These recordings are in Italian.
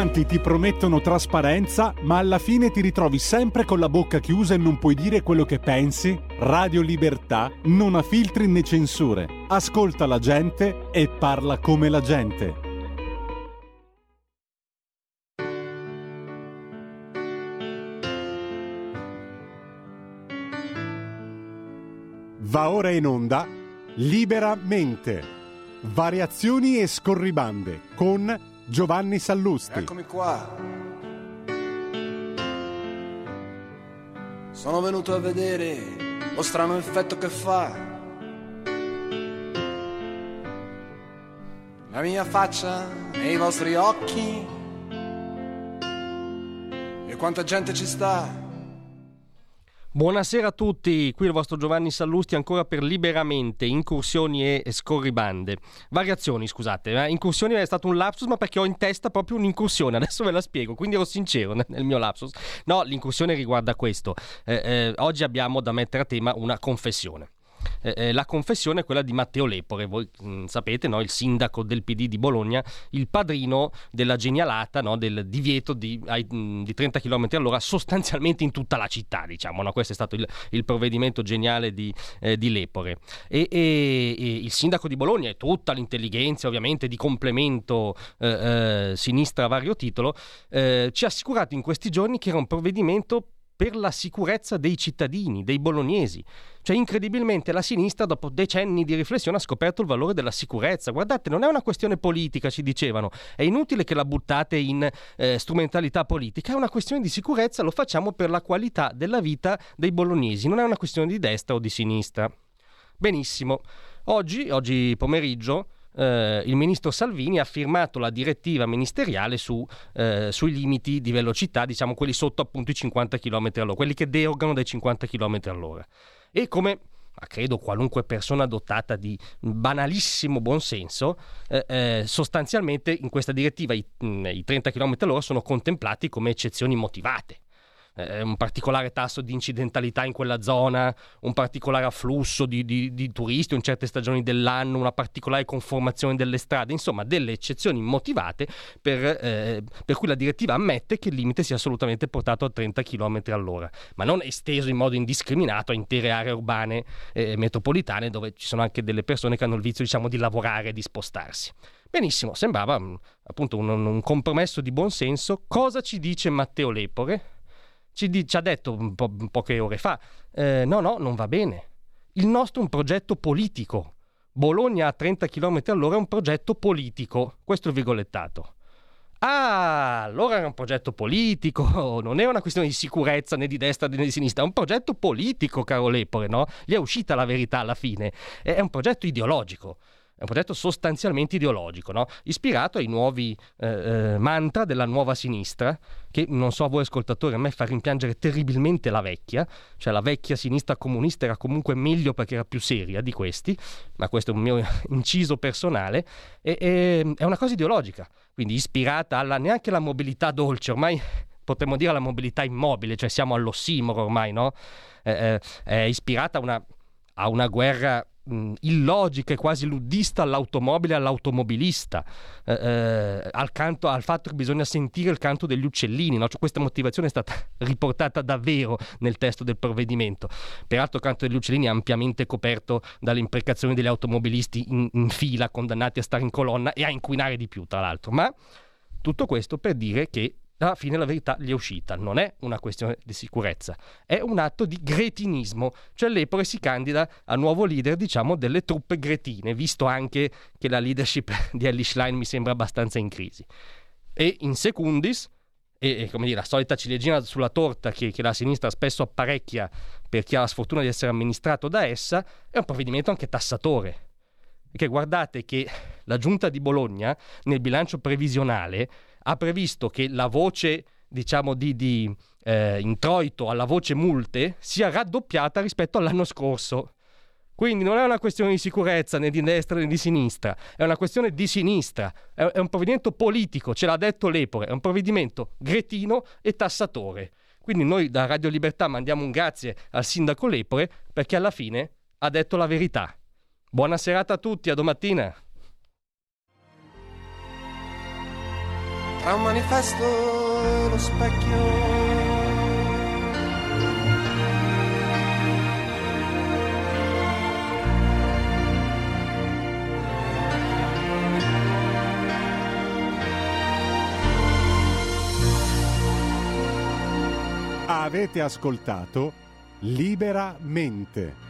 quanti ti promettono trasparenza, ma alla fine ti ritrovi sempre con la bocca chiusa e non puoi dire quello che pensi? Radio Libertà non ha filtri né censure. Ascolta la gente e parla come la gente. Va ora in onda Liberamente. Variazioni e scorribande con Giovanni Sallusti. Eccomi qua. Sono venuto a vedere lo strano effetto che fa. La mia faccia nei vostri occhi. E quanta gente ci sta. Buonasera a tutti, qui il vostro Giovanni Sallusti ancora per Liberamente, incursioni e scorribande. Variazioni, scusate, eh? incursioni è stato un lapsus ma perché ho in testa proprio un'incursione, adesso ve la spiego, quindi ero sincero nel mio lapsus. No, l'incursione riguarda questo. Eh, eh, oggi abbiamo da mettere a tema una confessione. Eh, eh, la confessione è quella di Matteo Lepore, voi mh, sapete, no? il sindaco del PD di Bologna, il padrino della genialata no? del divieto di, ai- mh, di 30 km all'ora sostanzialmente in tutta la città, diciamo, no? questo è stato il, il provvedimento geniale di, eh, di Lepore. E, e- e il sindaco di Bologna e tutta l'intelligenza ovviamente di complemento eh, eh, sinistra a vario titolo, eh, ci ha assicurato in questi giorni che era un provvedimento per la sicurezza dei cittadini, dei bolognesi. Cioè, incredibilmente, la sinistra, dopo decenni di riflessione, ha scoperto il valore della sicurezza. Guardate, non è una questione politica, ci dicevano. È inutile che la buttate in eh, strumentalità politica, è una questione di sicurezza, lo facciamo per la qualità della vita dei bolognesi, non è una questione di destra o di sinistra. Benissimo. Oggi, oggi pomeriggio, eh, il ministro Salvini ha firmato la direttiva ministeriale su, eh, sui limiti di velocità, diciamo quelli sotto appunto i 50 km all'ora, quelli che derogano dai 50 km all'ora. E come credo qualunque persona dotata di banalissimo buonsenso, eh, eh, sostanzialmente in questa direttiva i, mh, i 30 km all'ora sono contemplati come eccezioni motivate eh, un particolare tasso di incidentalità in quella zona, un particolare afflusso di, di- di turisti in certe stagioni dell'anno, una particolare conformazione delle strade, insomma delle eccezioni motivate per, eh, per cui la direttiva ammette che il limite sia assolutamente portato a 30 km all'ora, ma non esteso in modo indiscriminato a intere aree urbane e metropolitane dove ci sono anche delle persone che hanno il vizio diciamo, di lavorare e di spostarsi. Benissimo, sembrava mm, appunto un, un compromesso di buonsenso. Cosa ci dice Matteo Lepore? Ci, di- ci ha detto po- poche ore fa, eh, no, no, non va bene. Il nostro è un progetto politico. Bologna a 30 km all'ora è un progetto politico. Questo è il virgolettato. Ah, allora era un progetto politico, non è una questione di sicurezza né di destra né di sinistra, è un progetto politico, caro Lepore, no? Gli è uscita la verità alla fine. È un progetto ideologico. È un progetto sostanzialmente ideologico, no? ispirato ai nuovi eh, eh, mantra della nuova sinistra, che non so a voi ascoltatori, a me fa rimpiangere terribilmente la vecchia, cioè la vecchia sinistra comunista era comunque meglio perché era più seria di questi, ma questo è un mio inciso personale, e, e- è una cosa ideologica, quindi ispirata alla neanche la mobilità dolce, ormai potremmo dire la mobilità immobile, cioè siamo all'ossimoro ormai, no? Eh, eh, è ispirata una, a una guerra mh, illogica e quasi luddista all'automobile e all'automobilista, eh, eh, al, canto, al fatto che bisogna sentire il canto degli uccellini. no? Cioè, questa motivazione è stata riportata davvero nel testo del provvedimento. Peraltro il canto degli uccellini è ampiamente coperto dalle imprecazioni degli automobilisti in, in fila, condannati a stare in colonna e a inquinare di più, tra l'altro. Ma tutto questo per dire che alla fine la verità gli è uscita. Non è una questione di sicurezza, è un atto di gretinismo. Cioè l'Epore si candida a nuovo leader, diciamo, delle truppe gretine, visto anche che la leadership di Ellie Schlein mi sembra abbastanza in crisi. E in secundis e, e come dire, la solita ciliegina sulla torta che, che la sinistra spesso apparecchia per chi ha la sfortuna di essere amministrato da essa, è un provvedimento anche tassatore. Perché guardate che la giunta di Bologna nel bilancio previsionale ha previsto che la voce diciamo di, di eh, introito alla voce multe sia raddoppiata rispetto all'anno scorso. Quindi non è una questione di sicurezza né di destra né di sinistra, è una questione di sinistra, è, è un provvedimento politico, ce l'ha detto l'Epore, è un provvedimento gretino e tassatore. Quindi noi da Radio Libertà mandiamo un grazie al sindaco Lepore perché alla fine ha detto la verità. Buona serata a tutti, a domattina. Tra un manifesto lo specchio. Avete ascoltato Liberamente.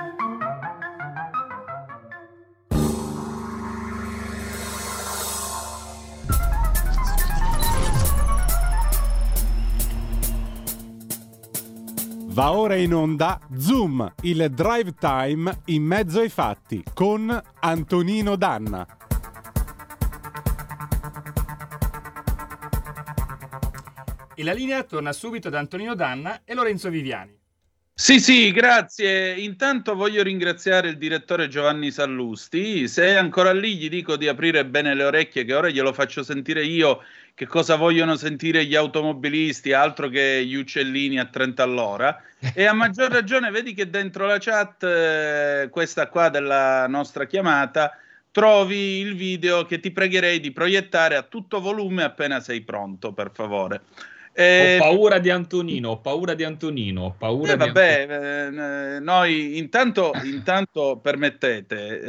Va ora in onda Zoom, il drive time in mezzo ai fatti con Antonino Danna. E la linea torna subito ad Antonino Danna e Lorenzo Viviani. Sì, sì, grazie. Intanto voglio ringraziare il direttore Giovanni Sallusti. Se è ancora lì, gli dico di aprire bene le orecchie, che ora glielo faccio sentire io che cosa vogliono sentire gli automobilisti, altro che gli uccellini a 30 all'ora. E a maggior ragione, vedi che dentro la chat, eh, questa qua della nostra chiamata, trovi il video che ti pregherei di proiettare a tutto volume appena sei pronto, per favore. Eh, Ho paura di Antonino, ho paura di Antonino, ho paura eh, di vabbè, eh, noi intanto, intanto permettete,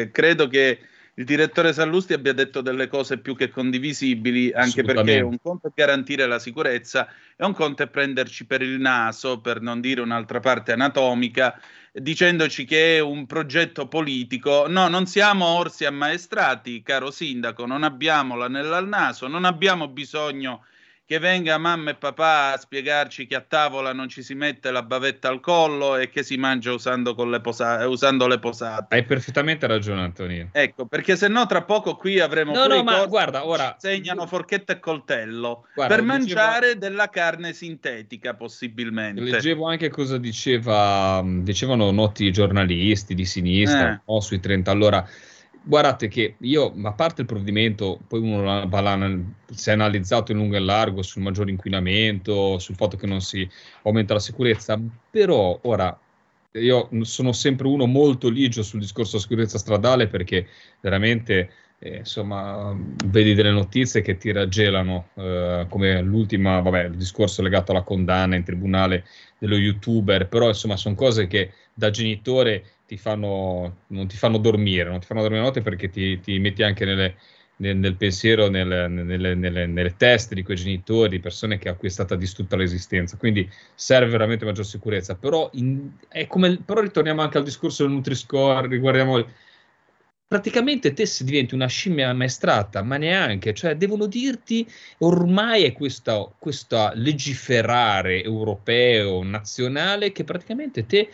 eh, credo che il direttore Sallusti abbia detto delle cose più che condivisibili, anche perché un conto è garantire la sicurezza e un conto è prenderci per il naso, per non dire un'altra parte anatomica, dicendoci che è un progetto politico. No, non siamo orsi ammaestrati, caro sindaco, non abbiamo l'anello al naso, non abbiamo bisogno che venga mamma e papà a spiegarci che a tavola non ci si mette la bavetta al collo e che si mangia usando, con le, posa- usando le posate. Hai perfettamente ragione, Antonino. Ecco, perché se no tra poco qui avremo No, pure no, i ma corsi guarda, ora- segnano forchetta e coltello Guarda, per mangiare della carne sintetica possibilmente. Leggevo anche cosa diceva, dicevano noti giornalisti di sinistra Eh. no, sui 30. Allora, guardate che io, a parte il provvedimento, poi uno si è analizzato in lungo e largo sul maggiore inquinamento, sul fatto che non si aumenta la sicurezza, però ora io sono sempre uno molto ligio sul discorso sicurezza stradale perché veramente eh, insomma vedi delle notizie che ti raggelano eh, come l'ultima vabbè il discorso legato alla condanna in tribunale dello youtuber però insomma sono cose che da genitore ti fanno non ti fanno dormire non ti fanno dormire la notte perché ti, ti metti anche nelle nel, nel pensiero, nel- nelle, nelle- nelle teste di quei genitori, di persone che a cui è stata distrutta l'esistenza. Quindi serve veramente maggior sicurezza. Però, in- come, però ritorniamo anche al discorso del Nutri-Score, riguardiamo praticamente te se diventi una scimmia ammaestrata, ma neanche, cioè devono dirti ormai è questa legiferare europeo, nazionale, che praticamente te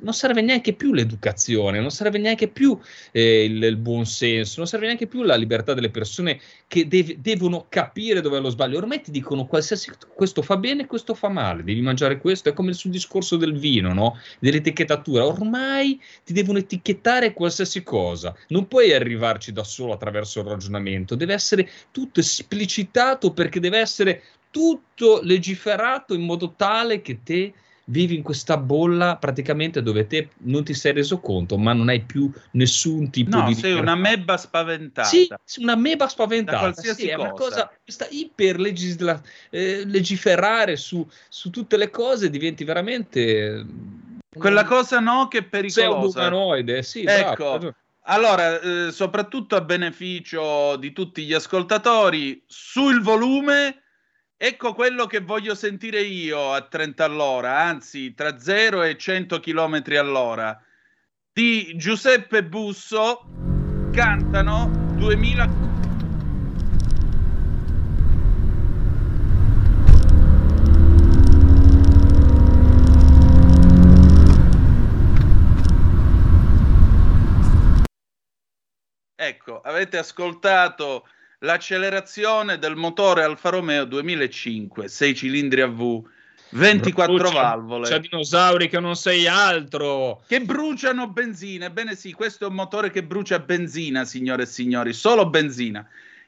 non serve neanche più l'educazione, non serve neanche più eh, il, il buon senso, non serve neanche più la libertà delle persone che deve- devono capire dove è lo sbaglio. Ormai ti dicono qualsiasi questo fa bene, questo fa male, devi mangiare questo, è come sul discorso del vino, no? Dell'etichettatura. Ormai ti devono etichettare qualsiasi cosa. Non puoi arrivarci da solo attraverso il ragionamento, deve essere tutto esplicitato perché deve essere tutto legiferato in modo tale che te vivi in questa bolla praticamente dove te non ti sei reso conto, ma non hai più nessun tipo No, di sei una mebba spaventata. Sì, una meba Da spaventata. qualsiasi Sì, è una cosa. cosa, questa iper legisla- eh, legiferare su, su tutte le cose diventi veramente Quella cosa no che è pericolosa. pseudo-umanoide. Sì, bravo, hai ecco, ragione. allora, eh, soprattutto a beneficio di tutti gli ascoltatori, sul volume, ecco quello che voglio sentire io a 30 all'ora, anzi tra 0 e 100 km all'ora, di Giuseppe Busso, cantano 2000... Ecco, avete ascoltato l'accelerazione del motore Alfa Romeo 2005, 6 cilindri a V, 24 Brucia- valvole. C'ha dinosauri che non sei altro. Che bruciano benzina. Ebbene sì, questo è un motore che brucia benzina, signore e signori, solo benzina.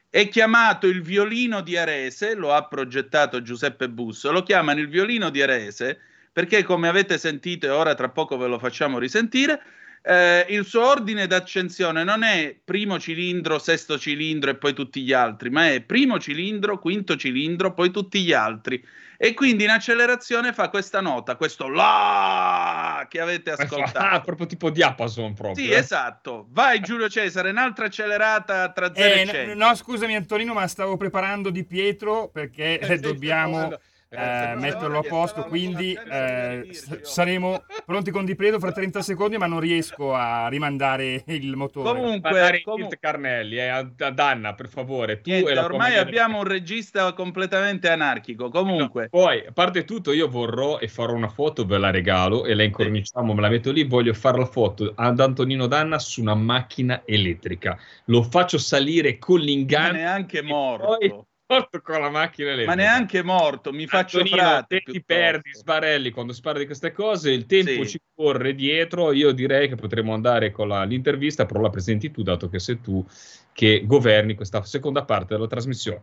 È chiamato il violino di Arese, lo ha progettato Giuseppe Busso, lo chiamano il violino di Arese perché come avete sentito e ora tra poco ve lo facciamo risentire, eh, il suo ordine d'accensione non è primo cilindro, sesto cilindro e poi tutti gli altri, ma è primo cilindro, quinto cilindro, poi tutti gli altri. E quindi in accelerazione fa questa nota, questo la che avete ascoltato. Ah, proprio tipo diapason proprio. Sì, eh. esatto. Vai Giulio Cesare, un'altra accelerata tra 0 Eh, e no, 100. no, scusami Antonino, ma stavo preparando Di Pietro perché eh, dobbiamo eh, metterlo a posto, quindi eh, saremo pronti con Di Pietro fra 30 secondi, ma non riesco a rimandare il motore. Comunque, comu- Tilt Carnelli, eh, ad Anna, per favore. Tu Niente, e ormai abbiamo un regista completamente anarchico. Comunque, Poi, a parte tutto, io vorrò e farò una foto, ve la regalo e la incorniciamo, me la metto lì. Voglio fare la foto ad Antonino Danna su una macchina elettrica. Lo faccio salire con ma l'inganno. neanche e morto. poi porto con la macchina elettrica. Ma neanche morto, mi faccio Antonino, frate. te ti perdi, sbarelli quando si parla di queste cose, il tempo Sì. ci corre dietro. Io direi che potremmo andare con la- l'intervista, però la presenti tu, dato che sei tu che governi questa seconda parte della trasmissione.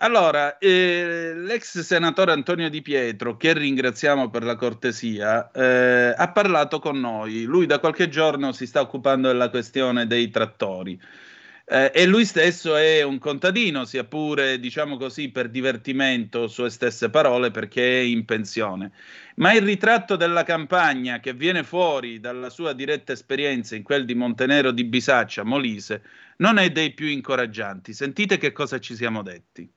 Allora, eh, l'ex senatore Antonio Di Pietro, che ringraziamo per la cortesia, eh, ha parlato con noi. Lui da qualche giorno si sta occupando della questione dei trattori. Eh, e lui stesso è un contadino, sia pure, diciamo così, per divertimento, sue stesse parole, perché è in pensione. Ma il ritratto della campagna che viene fuori dalla sua diretta esperienza in quel di Montenero di Bisaccia, Molise, non è dei più incoraggianti. Sentite che cosa ci siamo detti.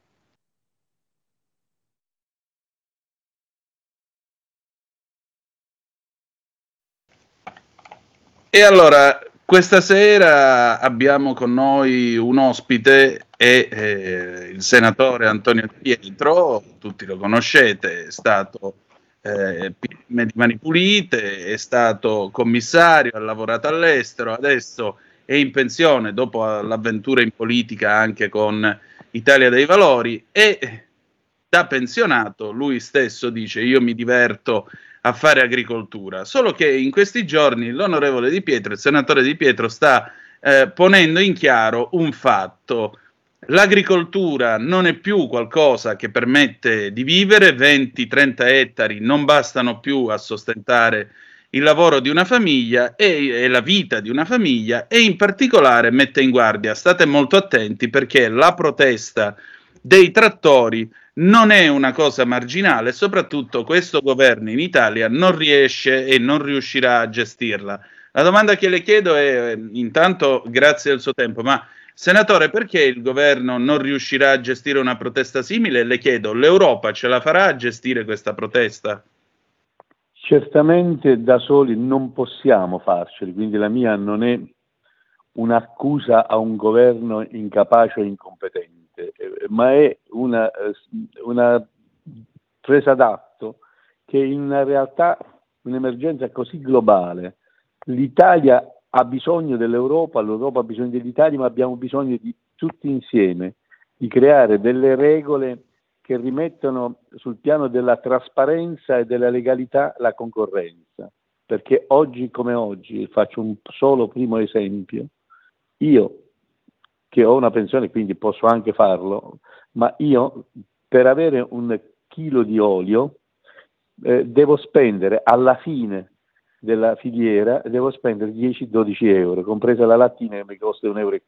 E allora, questa sera abbiamo con noi un ospite, è eh, il senatore Antonio Di Pietro, tutti lo conoscete, è stato eh, PM di Mani Pulite, è stato commissario, ha lavorato all'estero, adesso è in pensione dopo l'avventura in politica anche con Italia dei Valori e da pensionato lui stesso dice io mi diverto a fare agricoltura, solo che in questi giorni l'onorevole Di Pietro, il senatore Di Pietro sta eh, ponendo in chiaro un fatto. L'agricoltura non è più qualcosa che permette di vivere, 20-30 ettari non bastano più a sostentare il lavoro di una famiglia e, e, la vita di una famiglia e in particolare mette in guardia, state molto attenti perché la protesta dei trattori non è una cosa marginale, soprattutto questo governo in Italia non riesce e non riuscirà a gestirla. La domanda che le chiedo è, intanto, grazie al suo tempo, ma senatore, perché il governo non riuscirà a gestire una protesta simile? Le chiedo, l'Europa ce la farà a gestire questa protesta? Certamente da soli non possiamo farceli, quindi la mia non è un'accusa a un governo incapace o incompetente eh, ma è una, eh, una presa d'atto che in una realtà, un'emergenza così globale, l'Italia ha bisogno dell'Europa, l'Europa ha bisogno dell'Italia, ma abbiamo bisogno di tutti insieme di creare delle regole che rimettano sul piano della trasparenza e della legalità la concorrenza. Perché oggi come oggi, faccio un solo primo esempio, io che ho una pensione quindi posso anche farlo, ma io per avere un chilo di olio eh, devo spendere alla fine della filiera, devo spendere 10-12 euro, compresa la lattina che mi costa 1,15 euro.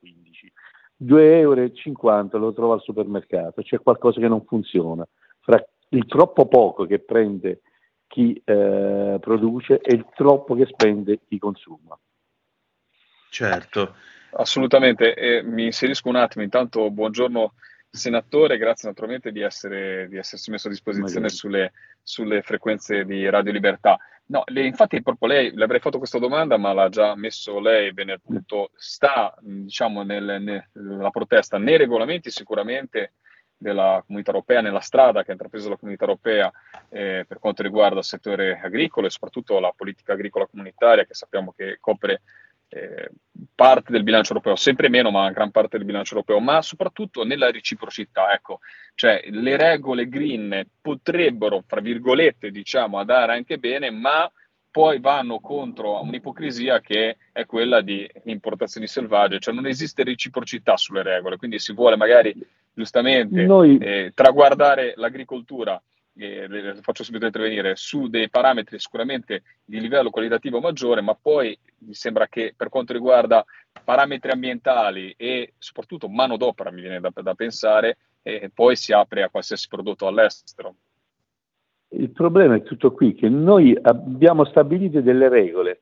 2,50 euro lo trovo al supermercato, c'è qualcosa che non funziona. Fra il troppo poco che prende chi eh, produce e il troppo che spende chi consuma. Certo. Assolutamente, e mi inserisco un attimo, intanto buongiorno senatore, grazie naturalmente di, essere, di essersi messo a disposizione sulle, sulle, frequenze di Radio Libertà. No, le, infatti proprio lei, le avrei fatto questa domanda, ma l'ha già messo lei bene appunto, sta diciamo nel, nella protesta nei regolamenti sicuramente della comunità europea, nella strada che ha intrapreso la comunità europea eh, per quanto riguarda il settore agricolo e soprattutto la politica agricola comunitaria che sappiamo che copre eh, parte del bilancio europeo, sempre meno, ma gran parte del bilancio europeo, ma soprattutto nella reciprocità. Ecco, cioè le regole green potrebbero, fra virgolette, diciamo, andare anche bene, ma poi vanno contro un'ipocrisia che è quella di importazioni selvagge, cioè non esiste reciprocità sulle regole, quindi si vuole magari giustamente Noi... eh, traguardare l'agricoltura eh, faccio subito intervenire, su dei parametri sicuramente di livello qualitativo maggiore, ma poi mi sembra che per quanto riguarda parametri ambientali e soprattutto manodopera, mi viene da, da pensare, eh, poi si apre a qualsiasi prodotto all'estero. Il problema è tutto qui, che noi abbiamo stabilito delle regole,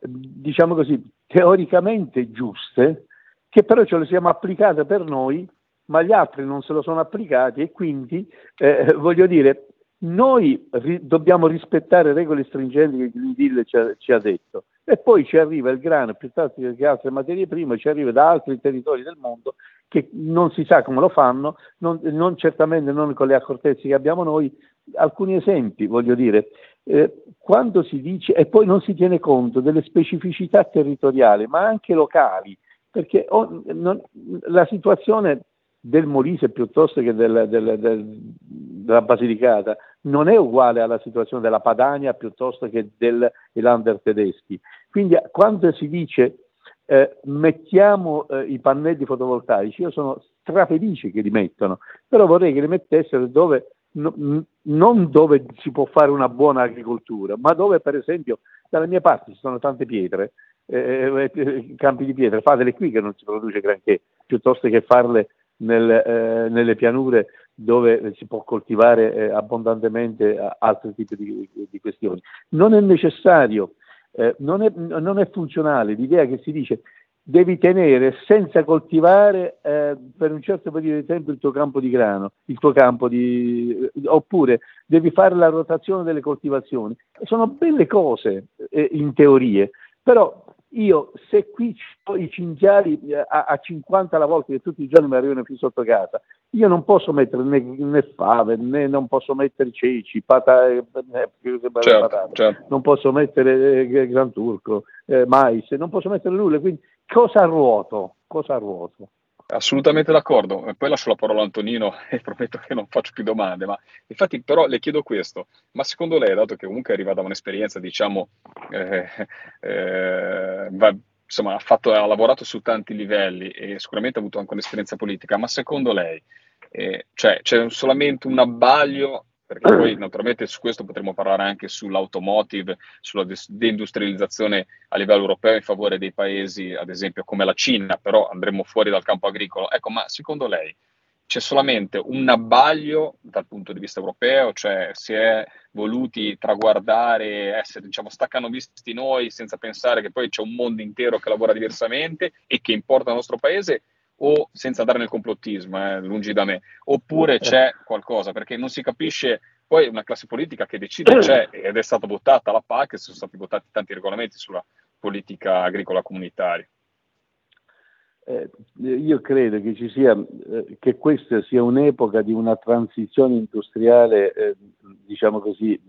diciamo così, teoricamente giuste, che però ce le siamo applicate per noi ma gli altri non se lo sono applicati e quindi, eh, voglio dire, noi ri- dobbiamo rispettare regole stringenti che il Green Deal ci ha, ci ha, detto e poi ci arriva il grano piuttosto che altre materie prime, ci arriva da altri territori del mondo che non si sa come lo fanno, non, non certamente non con le accortezze che abbiamo noi. Alcuni esempi, voglio dire, eh, quando si dice, e poi non si tiene conto delle specificità territoriali, ma anche locali, perché oh, non, la situazione del Molise piuttosto che del, del, del, della Basilicata non è uguale alla situazione della Padania piuttosto che dei Lander tedeschi. Quindi quando si dice eh, mettiamo eh, i pannelli fotovoltaici, io sono strafelice che li mettono, però vorrei che li mettessero dove, no, non dove si può fare una buona agricoltura, ma dove per esempio dalle mie parti ci sono tante pietre, eh, eh campi di pietre, fatele qui che non si produce granché, piuttosto che farle nel, eh, nelle pianure dove si può coltivare eh, abbondantemente altri tipi di, di, questioni. Non è necessario, eh, non, è, non, è, funzionale l'idea che si dice devi tenere senza coltivare eh, per un certo periodo di tempo il tuo campo di grano, campo di, oppure devi fare la rotazione delle coltivazioni. Sono belle cose eh, in teorie, però io se qui ho i cinghiali eh, a, a 50 alla volta che tutti i giorni mi arrivano qui sotto casa, io non posso mettere né, né fave, né non posso mettere ceci, pata, eh, eh, Certo, patate, certo. non posso mettere eh, Gran Turco, eh, mais, non posso mettere nulla, quindi cosa ruoto? Cosa ruoto? Assolutamente d'accordo. Poi lascio la parola a Antonino e prometto che non faccio più domande. Ma infatti, però, le chiedo questo: ma secondo lei, dato che comunque arriva da un'esperienza, diciamo, eh, eh, va- insomma, ha, fatto- ha lavorato su tanti livelli e sicuramente ha avuto anche un'esperienza politica, ma secondo lei, eh, cioè, c'è solamente un abbaglio? Perché poi naturalmente su questo potremmo parlare anche sull'automotive, sulla deindustrializzazione a livello europeo in favore dei paesi, ad esempio come la Cina, però andremo fuori dal campo agricolo. Ecco, ma secondo lei c'è solamente un abbaglio dal punto di vista europeo, cioè si è voluti traguardare, essere diciamo staccanovisti noi senza pensare che poi c'è un mondo intero che lavora diversamente e che importa al nostro paese o senza andare nel complottismo, eh, lungi da me, oppure c'è qualcosa, perché non si capisce, poi una classe politica che decide c'è ed è stata votata la PAC e sono stati votati tanti regolamenti sulla politica agricola comunitaria. Eh, io credo che ci sia, eh, che questa sia un'epoca di una transizione industriale, eh, diciamo così,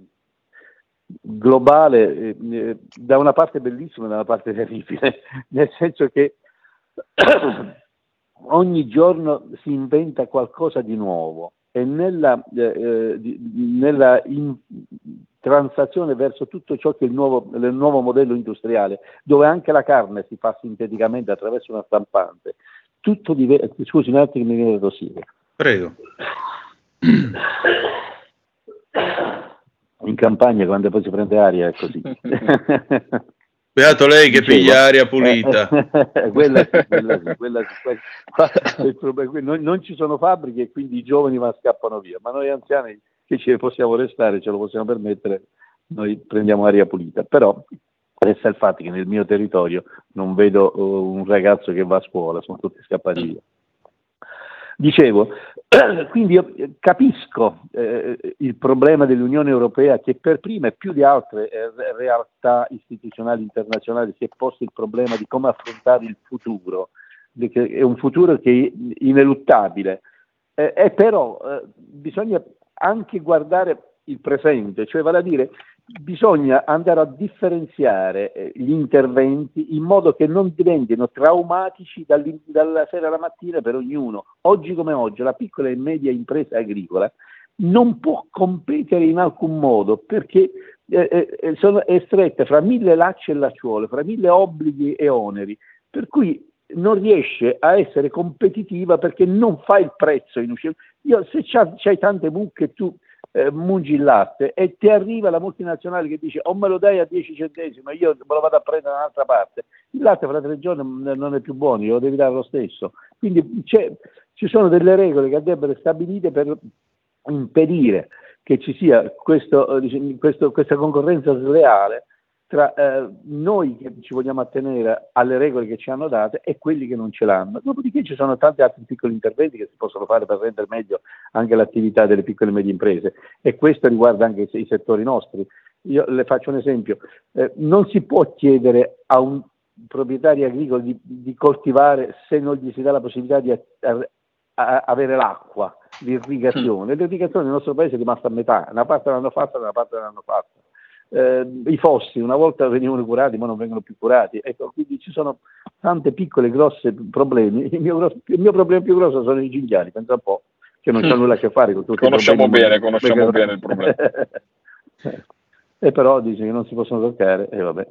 globale, eh, eh, da una parte bellissima e da una parte terribile, nel senso che ogni giorno si inventa qualcosa di nuovo e nella, eh, eh, nella in- transazione verso tutto ciò che è il nuovo, il nuovo modello industriale, dove anche la carne si fa sinteticamente attraverso una stampante, tutto diventa... Scusi un attimo mi viene da tossire. Prego. In campagna quando poi si prende aria è così. Beato lei che Dicevo, piglia aria pulita. eh, quella quella quella non, non ci sono fabbriche e quindi i giovani ma scappano via, ma noi anziani che ne possiamo restare, ce lo possiamo permettere, noi prendiamo aria pulita. Però resta il fatto che nel mio territorio non vedo eh, un ragazzo che va a scuola, sono tutti scappati via. Dicevo, quindi io eh, capisco eh, il problema dell'Unione Europea che per prima e più di altre eh, re- realtà istituzionali internazionali si è posto il problema di come affrontare il futuro, che è un futuro che è ineluttabile, Eh, però eh, bisogna anche guardare il presente, cioè vale a dire bisogna andare a differenziare eh, gli interventi in modo che non diventino traumatici dalla sera alla mattina per ognuno. Oggi come oggi la piccola e media impresa agricola non può competere in alcun modo perché eh, eh, è stretta fra mille lacci e lacciuole, fra mille obblighi e oneri, per cui non riesce a essere competitiva perché non fa il prezzo in uscita. Io, se c'ha- c'hai tante mucche tu eh, mungi il latte e ti arriva la multinazionale che dice o me lo dai a 10 centesimi, io me lo vado a prendere da un'altra parte, il latte fra tre giorni non non è più buono, glielo devi dare lo stesso. Quindi ci sono delle regole che andrebbero stabilite per impedire che ci sia questo, eh, questo- questa concorrenza sleale tra eh, noi che ci vogliamo attenere alle regole che ci hanno date e quelli che non ce l'hanno. Dopodiché ci sono tanti altri piccoli interventi che si possono fare per rendere meglio anche l'attività delle piccole e medie imprese e questo riguarda anche i, i settori nostri. Io le faccio un esempio, Eh, non si può chiedere a un proprietario agricolo di, di coltivare se non gli si dà la possibilità di a- a- a- avere l'acqua, l'irrigazione. L'irrigazione nel nostro paese è rimasta a metà, una parte l'hanno fatta, una parte l'hanno fatta. Eh, I fossi una volta venivano curati, ma non vengono più curati. Ecco, quindi ci sono tante piccole, grosse problemi. Il mio, grosso- il mio problema più grosso sono i cinghiali, pensa un po', che non c'hanno nulla a che fare con tutti Conosciamo bene, conosciamo bene il problema. e però dice che non si possono toccare, e vabbè.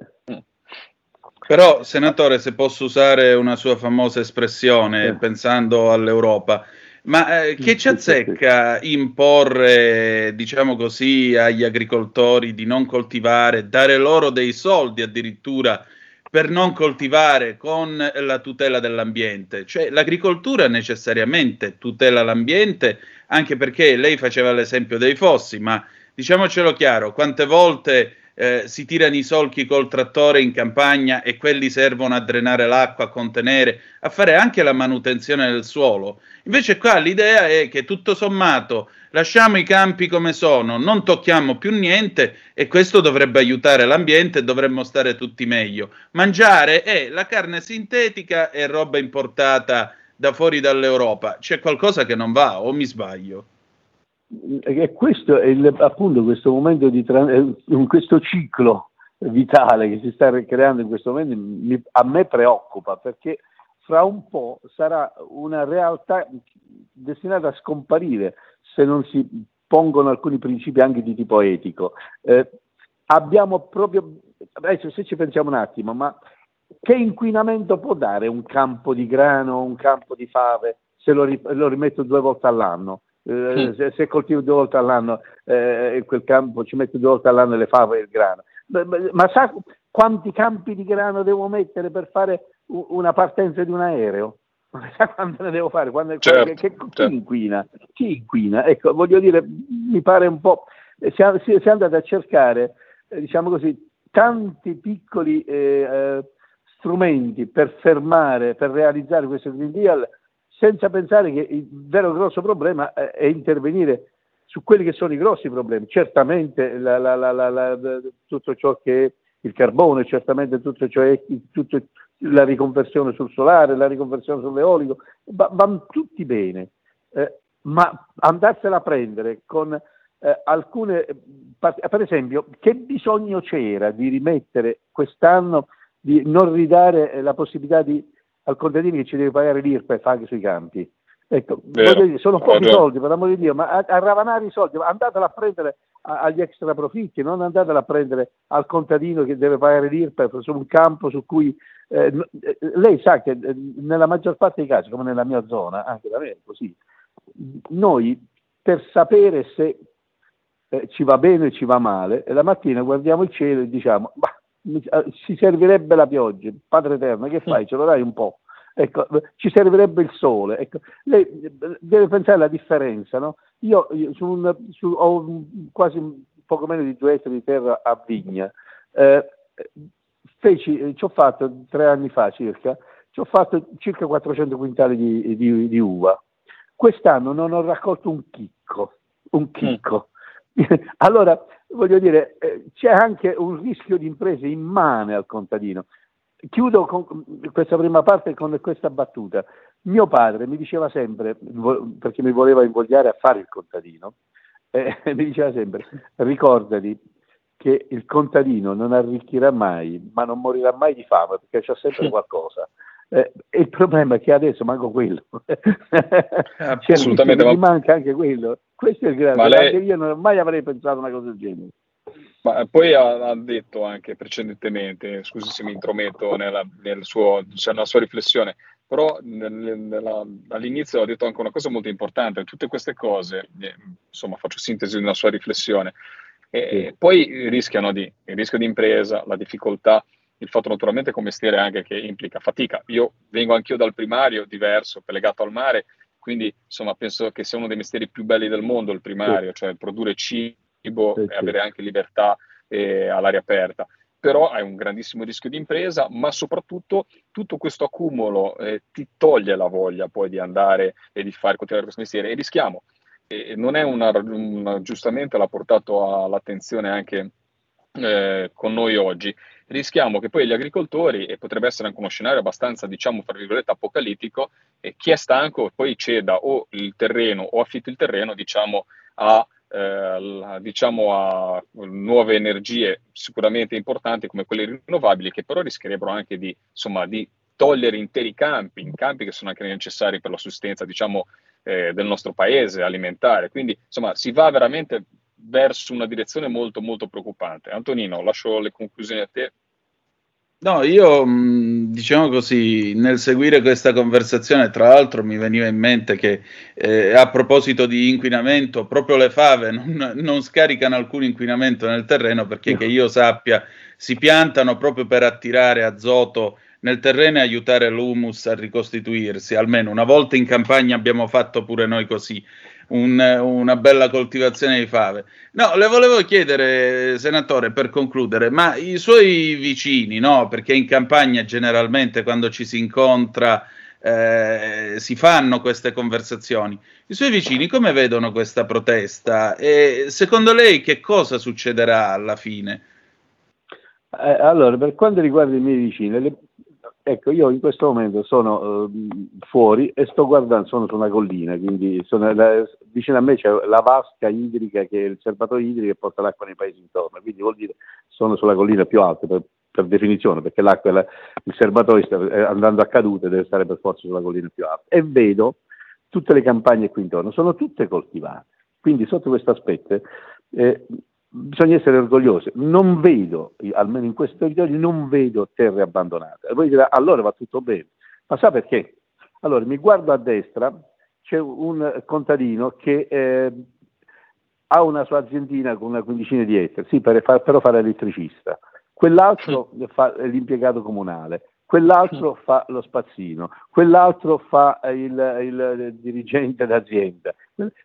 Però, senatore, se posso usare una sua famosa espressione, pensando all'Europa, ma eh, che ci azzecca imporre, diciamo così, agli agricoltori di non coltivare, dare loro dei soldi addirittura per non coltivare con la tutela dell'ambiente? Cioè, l'agricoltura necessariamente tutela l'ambiente, anche perché lei faceva l'esempio dei fossi, ma diciamocelo chiaro, quante volte eh, si tirano i solchi col trattore in campagna e quelli servono a drenare l'acqua, a contenere, a fare anche la manutenzione del suolo. Invece qua l'idea è che tutto sommato lasciamo i campi come sono, non tocchiamo più niente e questo dovrebbe aiutare l'ambiente e dovremmo stare tutti meglio. Mangiare è la carne sintetica e roba importata da fuori dall'Europa. C'è qualcosa che non va o mi sbaglio? E questo è il- appunto questo momento di eh, questo ciclo vitale che si sta creando in questo momento mi- a me preoccupa perché fra un po' sarà una realtà destinata a scomparire se non si pongono alcuni principi anche di tipo etico. Eh, abbiamo proprio, adesso se ci pensiamo un attimo, ma che inquinamento può dare un campo di grano un campo di fave se lo, lo rimetto due volte all'anno? Eh, Sì. se, se coltivo due volte all'anno eh, in quel campo ci metto due volte all'anno le fave e il grano. Beh, beh, Ma sa quanti campi di grano devo mettere per fare una partenza di un aereo? Ma sa quanto ne devo fare? Quando- Certo, che- che- chi inquina? Chi inquina? Ecco, voglio dire, mi pare un po'. eh, Si è, si è andato a cercare, eh, diciamo così, tanti piccoli eh, eh, strumenti per fermare, per realizzare questo Green Deal, senza pensare che il vero grosso problema eh, è intervenire su quelli che sono i grossi problemi. Certamente la- la- la- tutto ciò che è il carbone, certamente tutto ciò è tutto- la riconversione sul solare, la riconversione sull'eolico, va- vanno tutti bene, Eh, ma andarsela a prendere con eh, alcune, par- per esempio, che bisogno c'era di rimettere quest'anno, di non ridare eh, la possibilità di, al contadino che ci deve pagare l'IRPEF anche sui campi? Ecco, dire, sono pochi soldi, per l'amor di Dio, ma a, a ravanare i soldi, andatela a prendere agli extra profitti, non andatela a prendere al contadino che deve pagare l'IRPEF su un campo su cui eh, eh, lei sa che eh, nella maggior parte dei casi, come nella mia zona, anche da me è così, noi per sapere se eh, ci va bene o ci va male, la mattina guardiamo il cielo e diciamo, eh, ci servirebbe la pioggia, Padre Eterno, che fai? Ce lo dai un po'? Ecco, eh, ci servirebbe il sole. Ecco, lei eh, deve pensare alla differenza, no? Io, io su un- su- ho un- quasi un- poco meno di due ettari di terra a Vigna. Eh, feci, eh, ci ho fatto tre anni fa circa, ci ho fatto circa 400 quintali di, di- di uva. Quest'anno non ho raccolto un chicco, un chicco. allora, voglio dire, eh, c'è anche un rischio di imprese immane al contadino. Chiudo con questa prima parte con questa battuta. Mio padre mi diceva sempre, perché mi voleva invogliare a fare il contadino, eh, mi diceva sempre, ricordati che il contadino non arricchirà mai, ma non morirà mai di fame, perché c'è sempre qualcosa. Eh, il problema è che adesso manco quello. Il Assolutamente, che ma- manca anche quello. Questo è il grande. Lei- io non mai avrei pensato una cosa del genere. Ma poi ha, ha detto anche precedentemente, scusi se mi intrometto nella, nel suo- cioè, nella sua riflessione, però nel- nella- all'inizio ha detto anche una cosa molto importante, tutte queste cose, eh, insomma faccio sintesi di una sua riflessione, e poi rischiano di, il rischio di impresa, la difficoltà, il fatto naturalmente come mestiere anche che implica fatica. Io vengo anch'io dal primario, diverso, legato al mare, quindi insomma penso che sia uno dei mestieri più belli del mondo il primario, cioè produrre cibo e avere anche libertà eh, all'aria aperta. Però hai un grandissimo rischio di impresa, ma soprattutto tutto questo accumulo eh, ti toglie la voglia poi di andare e di fare continuare questo mestiere e rischiamo. E non è una, una- giustamente l'ha portato all'attenzione anche eh, con noi oggi, rischiamo che poi gli agricoltori, e potrebbe essere anche uno scenario abbastanza, diciamo, fra virgolette, apocalittico, e chi è stanco poi ceda o il terreno o affitta il terreno, diciamo, a, eh, diciamo, a nuove energie sicuramente importanti come quelle rinnovabili, che però rischierebbero anche di, insomma, di togliere interi campi, in campi che sono anche necessari per la sussistenza, diciamo, eh, del nostro paese alimentare. Quindi, insomma, si va veramente verso una direzione molto, molto preoccupante. Antonino, lascio le conclusioni a te. No, io mh, diciamo così, nel seguire questa conversazione, tra l'altro mi veniva in mente che eh, a proposito di inquinamento, proprio le fave non, non scaricano alcun inquinamento nel terreno perché che io sappia si piantano proprio per attirare azoto nel terreno e aiutare l'humus a ricostituirsi. Almeno una volta in campagna abbiamo fatto pure noi così. Un- una bella coltivazione di fave. No, le volevo chiedere, senatore, per concludere, ma i suoi vicini, no? Perché in campagna generalmente quando ci si incontra eh, si fanno queste conversazioni. I suoi vicini come vedono questa protesta? E secondo lei che cosa succederà alla fine? Eh, allora, per quanto riguarda i miei vicini, le- ecco, io in questo momento sono ehm, fuori e sto guardando, sono su una collina, quindi la- vicino a me c'è la vasca idrica che è il serbatoio idrico che porta l'acqua nei paesi intorno, quindi vuol dire sono sulla collina più alta per, per definizione, perché l'acqua, la- il serbatoio sta andando a cadute deve stare per forza sulla collina più alta. E vedo tutte le campagne qui intorno, sono tutte coltivate. Quindi sotto questo aspetto eh, bisogna essere orgogliosi. Non vedo, almeno in questi territori, non vedo terre abbandonate. E voi direte, allora va tutto bene. Ma sa perché? Allora, mi guardo a destra, c'è un contadino che eh, ha una sua aziendina con una quindicina di ettari, sì, per però fa l'elettricista. Quell'altro fa l'impiegato comunale, quell'altro fa lo spazzino, quell'altro fa il, il dirigente d'azienda.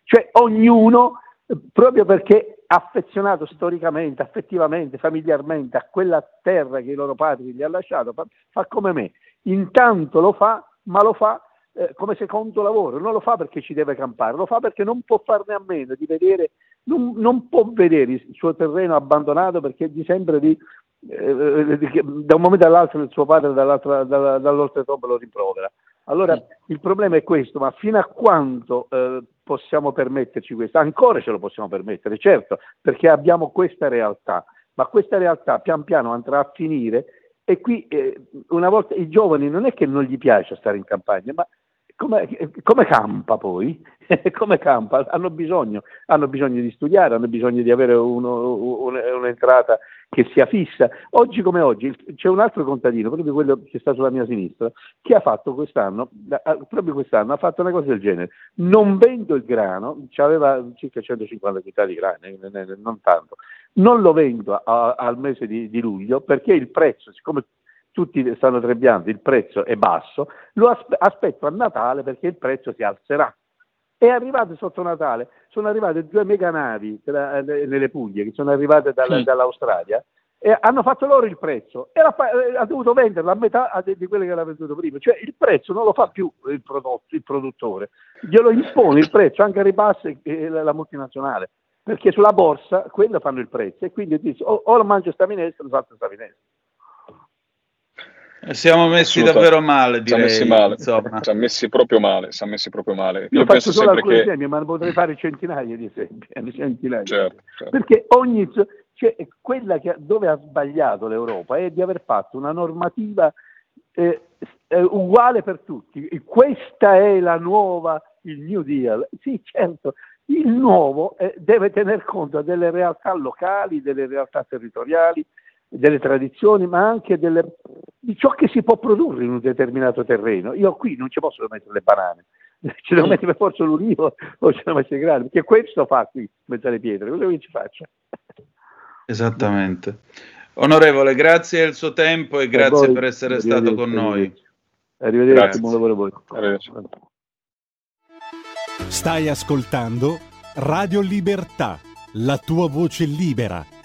Cioè ognuno, eh, proprio perché affezionato storicamente, affettivamente, familiarmente a quella terra che i loro padri gli hanno lasciato, fa, fa come me. Intanto lo fa, ma lo fa eh, come secondo lavoro, non lo fa perché ci deve campare, lo fa perché non può farne a meno di vedere, non, non può vedere il suo terreno abbandonato perché gli sembra di, eh, di che da un momento all'altro il suo padre dall'altra- dalla- dall'oltretomba lo rimprovera. Allora il problema è questo, ma fino a quando eh, possiamo permetterci questo? Ancora ce lo possiamo permettere, certo, perché abbiamo questa realtà, ma questa realtà pian piano andrà a finire e qui eh, una volta i giovani non è che non gli piace stare in campagna, ma come, come campa poi? come campa? Hanno bisogno, hanno bisogno di studiare, hanno bisogno di avere uno- un- un'entrata che sia fissa. Oggi come oggi c'è un altro contadino, proprio quello che sta sulla mia sinistra, che ha fatto quest'anno, proprio quest'anno, ha fatto una cosa del genere. Non vendo il grano, aveva circa 150 quintali di grano, eh, non tanto, non lo vendo a- al mese di, di luglio perché il prezzo, siccome tutti stanno trebbiando, il prezzo è basso, lo aspe- aspetto a Natale perché il prezzo si alzerà. È arrivato sotto Natale, sono arrivate due meganavi tra- eh, nelle Puglie che sono arrivate dalla- Sì. dall'Australia e hanno fatto loro il prezzo e fa- eh, ha dovuto venderlo a metà di quello che l'ha venduto prima. Cioè il prezzo non lo fa più il, prodotto, il produttore, glielo impone il prezzo anche a ribasse eh, la, la multinazionale, perché sulla borsa quello fanno il prezzo e quindi dice o, o lo mangio sta minestra o salto sta minestra. Siamo messi davvero male, Siamo direi. messi male, insomma. siamo messi proprio male, siamo messi proprio male. Io Io faccio penso solo sempre alcuni che... esempi, ma potrei fare centinaia di esempi. centinaia. Certo, certo. Perché ogni cioè, quella che, dove ha sbagliato l'Europa è di aver fatto una normativa eh, eh, uguale per tutti. Questa è la nuova, il New Deal. Sì, certo, il nuovo eh, deve tener conto delle realtà locali, delle realtà territoriali, delle tradizioni, ma anche delle- di ciò che si può produrre in un determinato terreno. Io qui non ci posso mettere le banane, ci devo mettere per forza l'ulivo o ci devo mettere i grani, perché questo fa qui, in mezzo alle pietre, cosa che ci faccia? Esattamente. Onorevole, grazie del suo tempo e grazie voi, per essere stato con noi. Arrivederci, Grazie. buon lavoro a voi. Stai ascoltando Radio Libertà, la tua voce libera,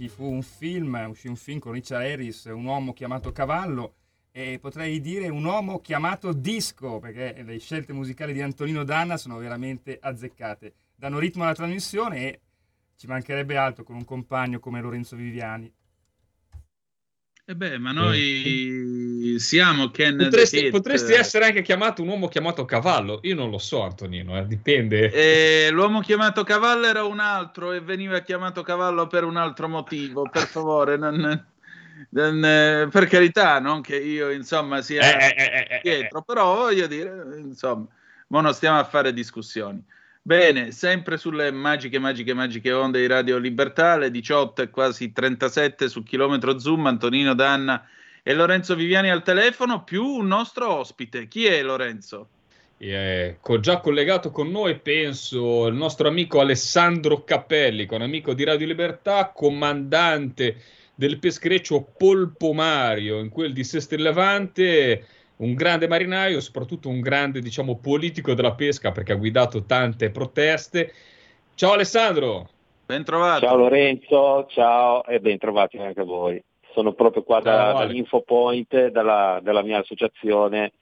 Ci fu un film, uscì un film con Richard Harris, Un uomo chiamato Cavallo, e potrei dire un uomo chiamato Disco, perché le scelte musicali di Antonino Danna sono veramente azzeccate. Danno ritmo alla trasmissione e ci mancherebbe altro con un compagno come Lorenzo Viviani. E beh, ma noi siamo Ken Potresti, potresti essere anche chiamato un uomo chiamato cavallo. Io non lo so, Antonino, eh, dipende. E l'uomo chiamato cavallo era un altro e veniva chiamato cavallo per un altro motivo. Per favore, non, non, eh, per carità, non che io insomma sia Eh, eh, eh, eh, dietro, però voglio dire, insomma, ma non stiamo a fare discussioni. Bene, sempre sulle magiche, magiche, magiche onde di Radio Libertà, le 18 e quasi 37 su chilometro Zoom, Antonino Danna e Lorenzo Viviani al telefono, più un nostro ospite. Chi è Lorenzo? Eh, co- già collegato con noi, penso, il nostro amico Alessandro Cappelli, con amico di Radio Libertà, comandante del peschereccio Polpomario, in quel di Seste Levante, un grande marinaio, soprattutto un grande, diciamo, politico della pesca, perché ha guidato tante proteste. Ciao Alessandro! Ben trovato. Ciao Lorenzo, ciao e ben trovati anche voi. Sono proprio qua da, dall'Infopoint dalla, della mia associazione,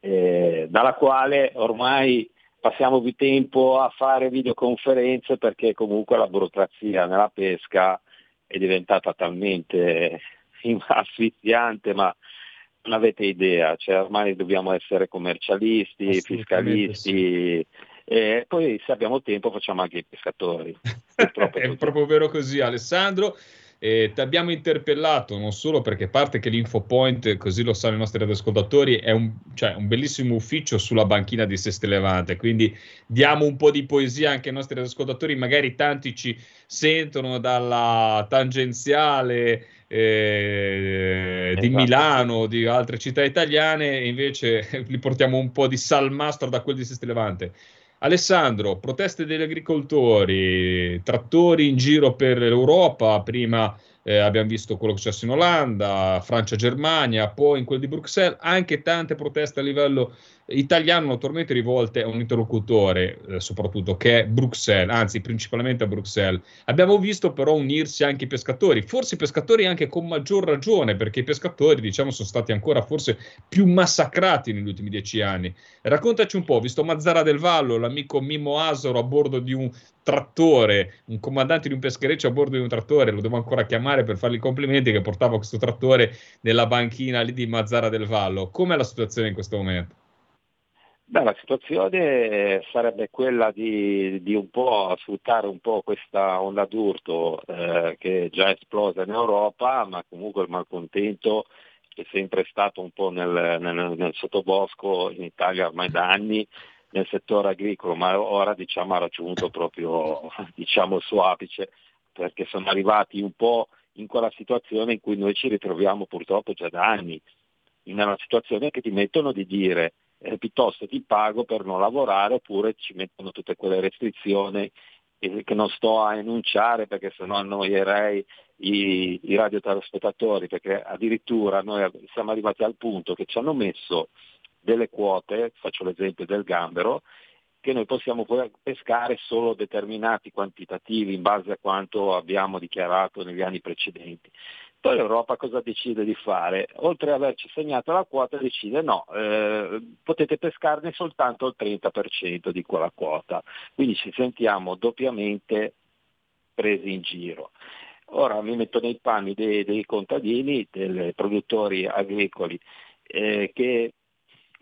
eh, dalla quale ormai passiamo più tempo a fare videoconferenze perché comunque la burocrazia nella pesca è diventata talmente asfissiante, ma non avete idea, cioè ormai dobbiamo essere commercialisti, fiscalisti, e poi se abbiamo tempo facciamo anche i pescatori. È È proprio vero così, Alessandro. Eh, ti abbiamo interpellato non solo perché a parte che l'Infopoint, così lo sanno i nostri radioascoltatori, è un, cioè, un bellissimo ufficio sulla banchina di Seste Levante, quindi diamo un po' di poesia anche ai nostri radioascoltatori, magari tanti ci sentono dalla tangenziale eh, di Esatto. Milano, di altre città italiane, e invece li portiamo un po' di salmastro da quel di Seste Levante. Alessandro, proteste degli agricoltori, trattori in giro per l'Europa, prima eh, abbiamo visto quello che è successo in Olanda, Francia, Germania, poi in quel di Bruxelles, anche tante proteste a livello italiano, naturalmente rivolte a un interlocutore, eh, soprattutto che è Bruxelles, anzi principalmente a Bruxelles. Abbiamo visto però unirsi anche i pescatori, forse i pescatori anche con maggior ragione, perché i pescatori, diciamo, sono stati ancora forse più massacrati negli ultimi dieci anni. Raccontaci un po', visto Mazzara del Vallo, l'amico Mimmo Asoro a bordo di un trattore, un comandante di un peschereccio a bordo di un trattore, lo devo ancora chiamare per fargli i complimenti, che portava questo trattore nella banchina lì di Mazzara del Vallo. Com'è la situazione in questo momento? Beh, la situazione sarebbe quella di, di un po' sfruttare un po' questa onda d'urto eh, che è già esplosa in Europa, ma comunque il malcontento è sempre stato un po' nel, nel- nel sottobosco in Italia ormai da anni nel settore agricolo, ma ora diciamo, ha raggiunto proprio diciamo, il suo apice perché sono arrivati un po' in quella situazione in cui noi ci ritroviamo purtroppo già da anni, in una situazione che ti mettono di dire eh, piuttosto ti pago per non lavorare oppure ci mettono tutte quelle restrizioni eh, che non sto a enunciare perché sennò annoierei i, i radiotelespettatori perché addirittura noi siamo arrivati al punto che ci hanno messo delle quote, faccio l'esempio del gambero, che noi possiamo pescare solo determinati quantitativi in base a quanto abbiamo dichiarato negli anni precedenti. Poi l'Europa cosa decide di fare? Oltre ad averci segnato la quota decide no, eh, potete pescarne soltanto il 30% di quella quota, quindi ci sentiamo doppiamente presi in giro. Ora mi metto nei panni dei, dei contadini, dei produttori agricoli eh, che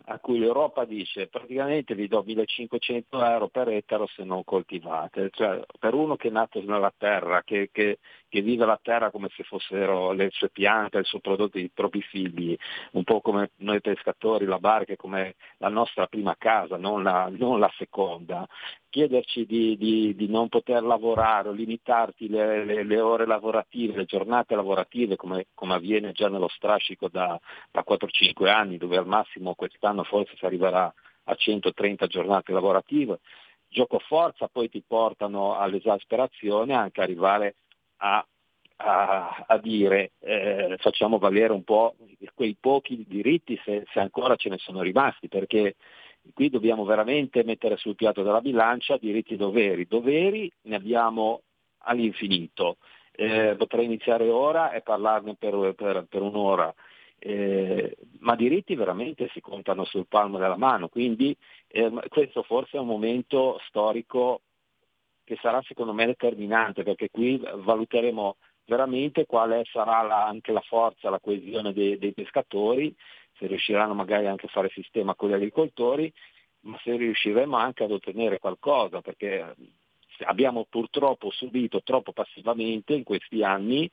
a cui l'Europa dice praticamente vi do 1500 euro per ettaro se non coltivate, cioè per uno che è nato nella terra, che, che- che vive la terra come se fossero le sue piante, il suo prodotto, i propri figli, un po' come noi pescatori, la barca è come la nostra prima casa, non la, non la seconda. Chiederci di, di- di non poter lavorare o limitarti le, le- le ore lavorative, le giornate lavorative come, come avviene già nello strascico da, da 4-5 anni, dove al massimo quest'anno forse si arriverà a 130 giornate lavorative. Gioco forza poi ti portano all'esasperazione anche arrivare a, a- a dire eh, facciamo valere un po' quei pochi diritti se, se ancora ce ne sono rimasti, perché qui dobbiamo veramente mettere sul piatto della bilancia diritti e doveri. Doveri ne abbiamo all'infinito Eh, potrei iniziare ora e parlarne per, per, per un'ora. Eh, ma diritti veramente si contano sul palmo della mano, quindi eh, questo forse è un momento storico che sarà secondo me determinante perché qui valuteremo veramente quale sarà la, anche la forza, la coesione dei, dei, pescatori, se riusciranno magari anche a fare sistema con gli agricoltori, ma se riusciremo anche ad ottenere qualcosa, perché abbiamo purtroppo subito troppo passivamente in questi anni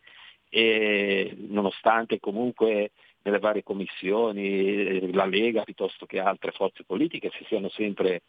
e nonostante comunque nelle varie commissioni, la Lega piuttosto che altre forze politiche si siano sempre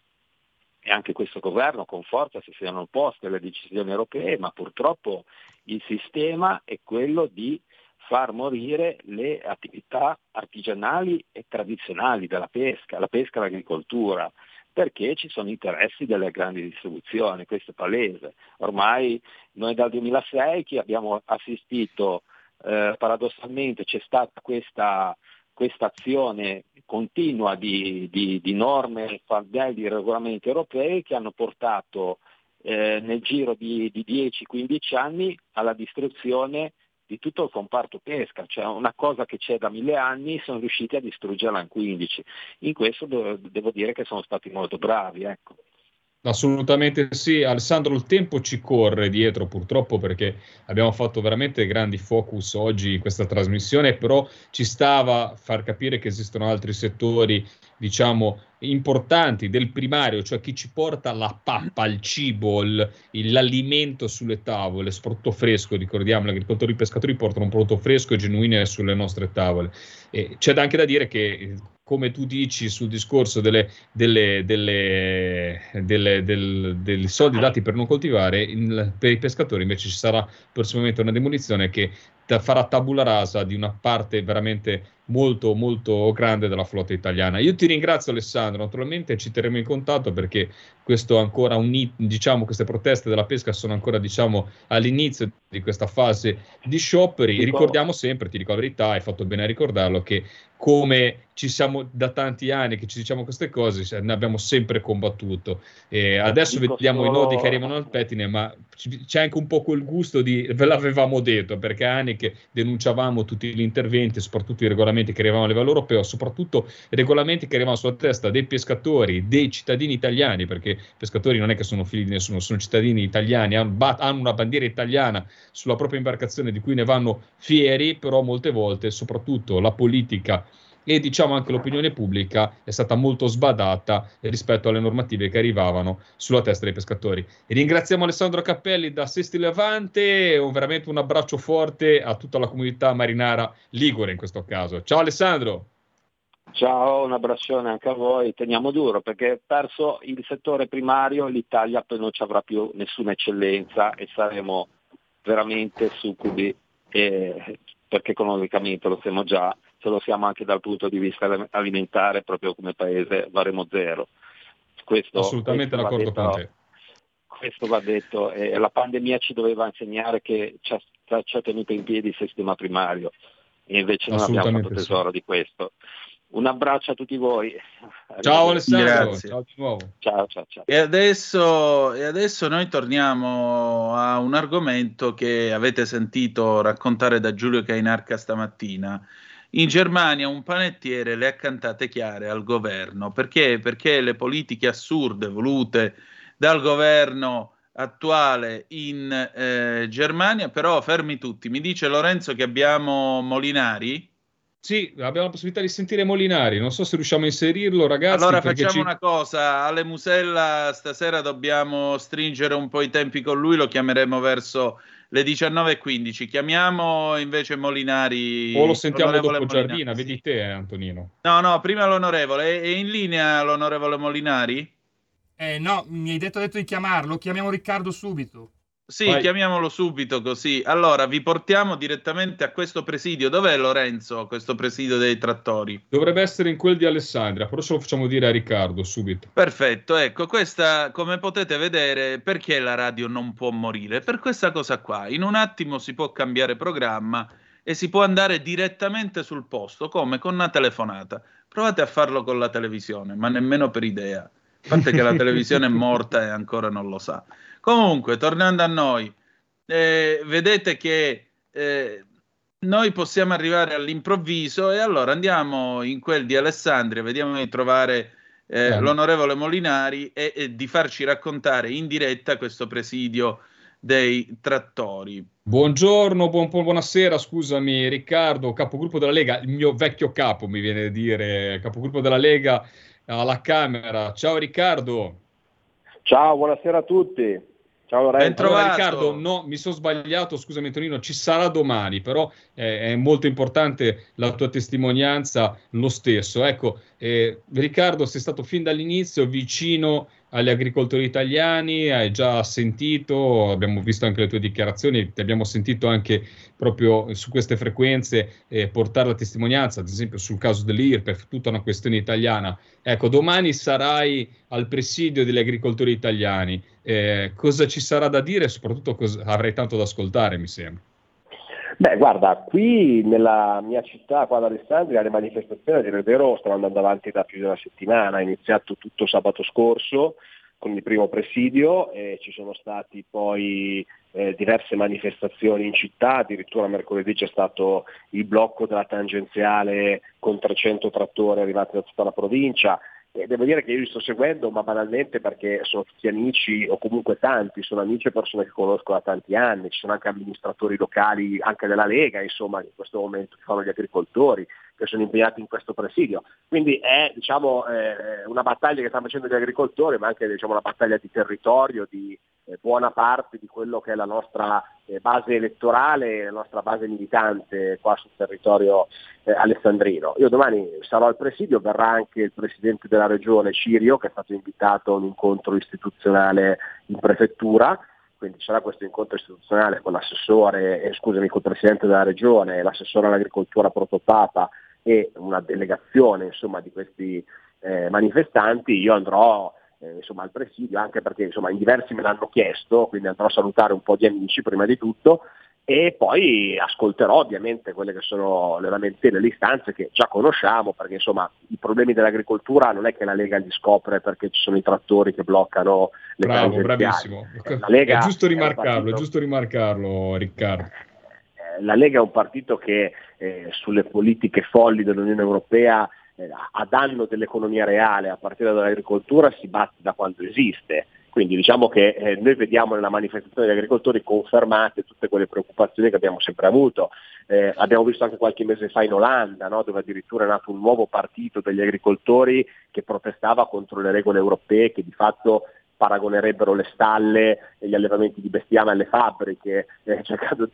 e anche questo governo con forza si siano opposte alle decisioni europee, ma purtroppo il sistema è quello di far morire le attività artigianali e tradizionali della pesca, la pesca e l'agricoltura, perché ci sono interessi delle grandi distribuzioni, questo è palese. Ormai noi dal 2006 che abbiamo assistito eh, paradossalmente c'è stata questa, questa azione continua di, di, di norme, fardelli, regolamenti europei che hanno portato eh, nel giro di, di 10-15 anni alla distruzione di tutto il comparto pesca, cioè una cosa che c'è da mille anni sono riusciti a distruggerla in 15. In questo devo dire che sono stati molto bravi. Ecco. Assolutamente sì, Alessandro, il tempo ci corre dietro purtroppo perché abbiamo fatto veramente grandi focus oggi in questa trasmissione, però ci stava far capire che esistono altri settori, diciamo, importanti del primario, cioè chi ci porta la pappa, il cibo, l'alimento sulle tavole, soprattutto fresco, ricordiamo, gli agricoltori e i pescatori portano un prodotto fresco e genuino sulle nostre tavole. E c'è anche da dire che come tu dici sul discorso delle, delle, delle, dei soldi dati per non coltivare, in, per i pescatori invece ci sarà prossimamente una demolizione che farà tabula rasa di una parte veramente molto molto grande della flotta italiana. Io ti ringrazio Alessandro, naturalmente ci terremo in contatto perché questo ancora un, diciamo, queste proteste della pesca sono ancora diciamo, all'inizio di questa fase di scioperi. Ricordiamo sempre, ti dico la verità, hai fatto bene a ricordarlo, che come ci siamo da tanti anni che ci diciamo queste cose, ne abbiamo sempre combattuto. E adesso Dico vediamo solo... i nodi che arrivano al pettine, ma c'è anche un po' quel gusto di ve l'avevamo detto, perché anni che denunciavamo tutti gli interventi, soprattutto i regolamenti che arrivavano a livello europeo, soprattutto regolamenti che arrivavano sulla testa dei pescatori, dei cittadini italiani, perché i pescatori non è che sono figli di nessuno, sono cittadini italiani, hanno una bandiera italiana sulla propria imbarcazione di cui ne vanno fieri, però molte volte, soprattutto la politica e diciamo anche l'opinione pubblica è stata molto sbadata rispetto alle normative che arrivavano sulla testa dei pescatori. E ringraziamo Alessandro Cappelli da Sesti Levante un, veramente un abbraccio forte a tutta la comunità marinara ligure in questo caso. Ciao Alessandro! Ciao, un abbraccione anche a voi. Teniamo duro perché perso il settore primario l'Italia poi non ci avrà più nessuna eccellenza e saremo veramente succubi eh, perché economicamente lo siamo già se lo siamo anche dal punto di vista alimentare, proprio come paese varremo zero. Questo, Assolutamente questo d'accordo detto, con te. Questo va detto, e la pandemia ci doveva insegnare che ci ha, ci ha tenuto in piedi il sistema primario e invece non abbiamo fatto tesoro sì. di questo. Un abbraccio a tutti voi. Ciao Alessandro, ciao di nuovo. Ciao, ciao, ciao. E adesso, e adesso noi torniamo a un argomento che avete sentito raccontare da Giulio Cainarca stamattina in Germania un panettiere le ha cantate chiare al governo. Perché? Perché le politiche assurde volute dal governo attuale in eh, Germania, però fermi tutti. Mi dice Lorenzo che abbiamo Molinari? Sì, abbiamo la possibilità di sentire Molinari. Non so se riusciamo a inserirlo, ragazzi. Allora facciamo ci... una cosa: alle Musella stasera dobbiamo stringere un po' i tempi con lui. Lo chiameremo verso le 19.15. Chiamiamo invece Molinari. O lo sentiamo dopo Molinari. Giardina, vedi te, eh, Antonino. No, no, prima l'onorevole. È in linea l'onorevole Molinari? Eh, no, mi hai detto, detto di chiamarlo. Chiamiamo Riccardo subito. Sì, Vai. chiamiamolo subito così. Allora, vi portiamo direttamente a questo presidio. Dov'è Lorenzo, questo presidio dei trattori? Dovrebbe essere in quel di Alessandria, però ce lo facciamo dire a Riccardo subito. Perfetto, ecco, questa, come potete vedere, perché la radio non può morire? Per questa cosa qua. In un attimo si può cambiare programma e si può andare direttamente sul posto, come con una telefonata. Provate a farlo con la televisione, ma nemmeno per idea. A parte che la televisione è morta e ancora non lo sa. Comunque, tornando a noi, eh, vedete che eh, noi possiamo arrivare all'improvviso e allora andiamo in quel di Alessandria, vediamo di trovare eh, l'onorevole Molinari e, e di farci raccontare in diretta questo presidio dei trattori. Buongiorno, buon, buonasera, scusami Riccardo, capogruppo della Lega, il mio vecchio capo mi viene a dire, capogruppo della Lega alla Camera. Ciao Riccardo. Ciao, buonasera a tutti. Ciao Lorenzo. Allora, Riccardo, no, mi sono sbagliato, scusami Antonino, ci sarà domani, però eh, è molto importante la tua testimonianza lo stesso. Ecco, eh, Riccardo, sei stato fin dall'inizio vicino agli agricoltori italiani, hai già sentito, abbiamo visto anche le tue dichiarazioni, ti abbiamo sentito anche proprio su queste frequenze eh, portare la testimonianza, ad esempio sul caso dell'IRPEF, tutta una questione italiana. Ecco, domani sarai al presidio degli agricoltori italiani, eh, cosa ci sarà da dire e soprattutto cosa, avrai tanto da ascoltare, mi sembra. Beh, guarda, qui nella mia città, qua ad Alessandria, le manifestazioni, a dire vero, stanno andando avanti da più di una settimana. È iniziato tutto sabato scorso con il primo presidio e ci sono stati poi eh, diverse manifestazioni in città, addirittura mercoledì c'è stato il blocco della tangenziale con 300 trattori arrivati da tutta la provincia, e devo dire che io li sto seguendo, ma banalmente perché sono tutti amici, o comunque tanti, sono amici e persone che conosco da tanti anni, ci sono anche amministratori locali, anche della Lega, insomma, che in questo momento fanno gli agricoltori, che sono impegnati in questo presidio. Quindi è diciamo, eh, una battaglia che stanno facendo gli agricoltori, ma anche diciamo, una battaglia di territorio, di eh, buona parte di quello che è la nostra base elettorale, la nostra base militante qua sul territorio eh, alessandrino. Io domani sarò al presidio, verrà anche il presidente della regione Cirio, che è stato invitato a un incontro istituzionale in prefettura quindi sarà questo incontro istituzionale con l'assessore, eh, scusami, col presidente della regione, l'assessore all'agricoltura protopapa e una delegazione insomma, di questi eh, manifestanti, io andrò eh, insomma, al presidio anche perché insomma, in diversi me l'hanno chiesto, quindi andrò a salutare un po' di amici prima di tutto e poi ascolterò ovviamente quelle che sono le lamentele, le istanze che già conosciamo, perché insomma i problemi dell'agricoltura non è che la Lega li scopre perché ci sono i trattori che bloccano le Bravo, bravissimo. È giusto rimarcarlo, è, è giusto rimarcarlo Riccardo. Eh, la Lega è un partito che eh, sulle politiche folli dell'Unione Europea a danno dell'economia reale, a partire dall'agricoltura, si batte da quando esiste quindi diciamo che eh, noi vediamo nella manifestazione degli agricoltori confermate tutte quelle preoccupazioni che abbiamo sempre avuto. Eh, abbiamo visto anche qualche mese fa in Olanda, no, dove addirittura è nato un nuovo partito degli agricoltori che protestava contro le regole europee che di fatto paragonerebbero le stalle e gli allevamenti di bestiame alle fabbriche, eh, cercando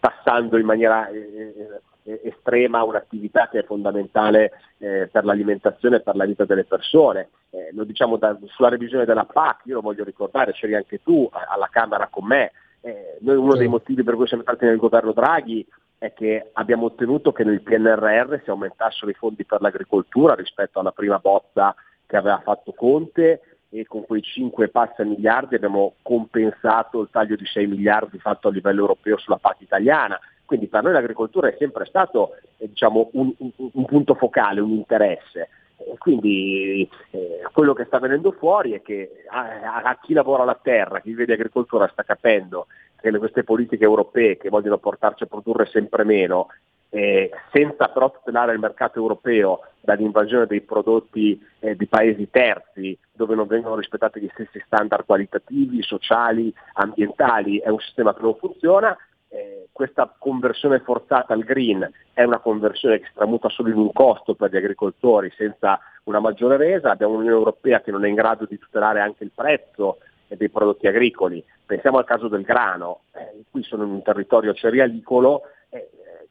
passando in maniera eh, eh, estrema un'attività che è fondamentale eh, per l'alimentazione e per la vita delle persone. Eh, lo diciamo da, sulla revisione della PAC, io lo voglio ricordare, c'eri anche tu alla Camera con me, eh, noi uno dei motivi per cui siamo stati nel governo Draghi è che abbiamo ottenuto che nel PNRR si aumentassero i fondi per l'agricoltura rispetto alla prima bozza che aveva fatto Conte e con quei 5 passa miliardi abbiamo compensato il taglio di 6 miliardi fatto a livello europeo sulla PAC italiana. Quindi per noi l'agricoltura è sempre stato eh, diciamo, un, un, un, punto focale, un interesse. Quindi eh, quello che sta venendo fuori è che a, a, chi lavora la terra, chi vive di agricoltura sta capendo che queste politiche europee che vogliono portarci a produrre sempre meno, eh, senza però tutelare il mercato europeo dall'invasione dei prodotti eh, di paesi terzi dove non vengono rispettati gli stessi standard qualitativi, sociali, ambientali, è un sistema che non funziona eh, questa conversione forzata al green è una conversione che si tramuta solo in un costo per gli agricoltori senza una maggiore resa, abbiamo un'Unione Europea che non è in grado di tutelare anche il prezzo dei prodotti agricoli, pensiamo al caso del grano, eh, qui sono in un territorio cerealicolo, eh,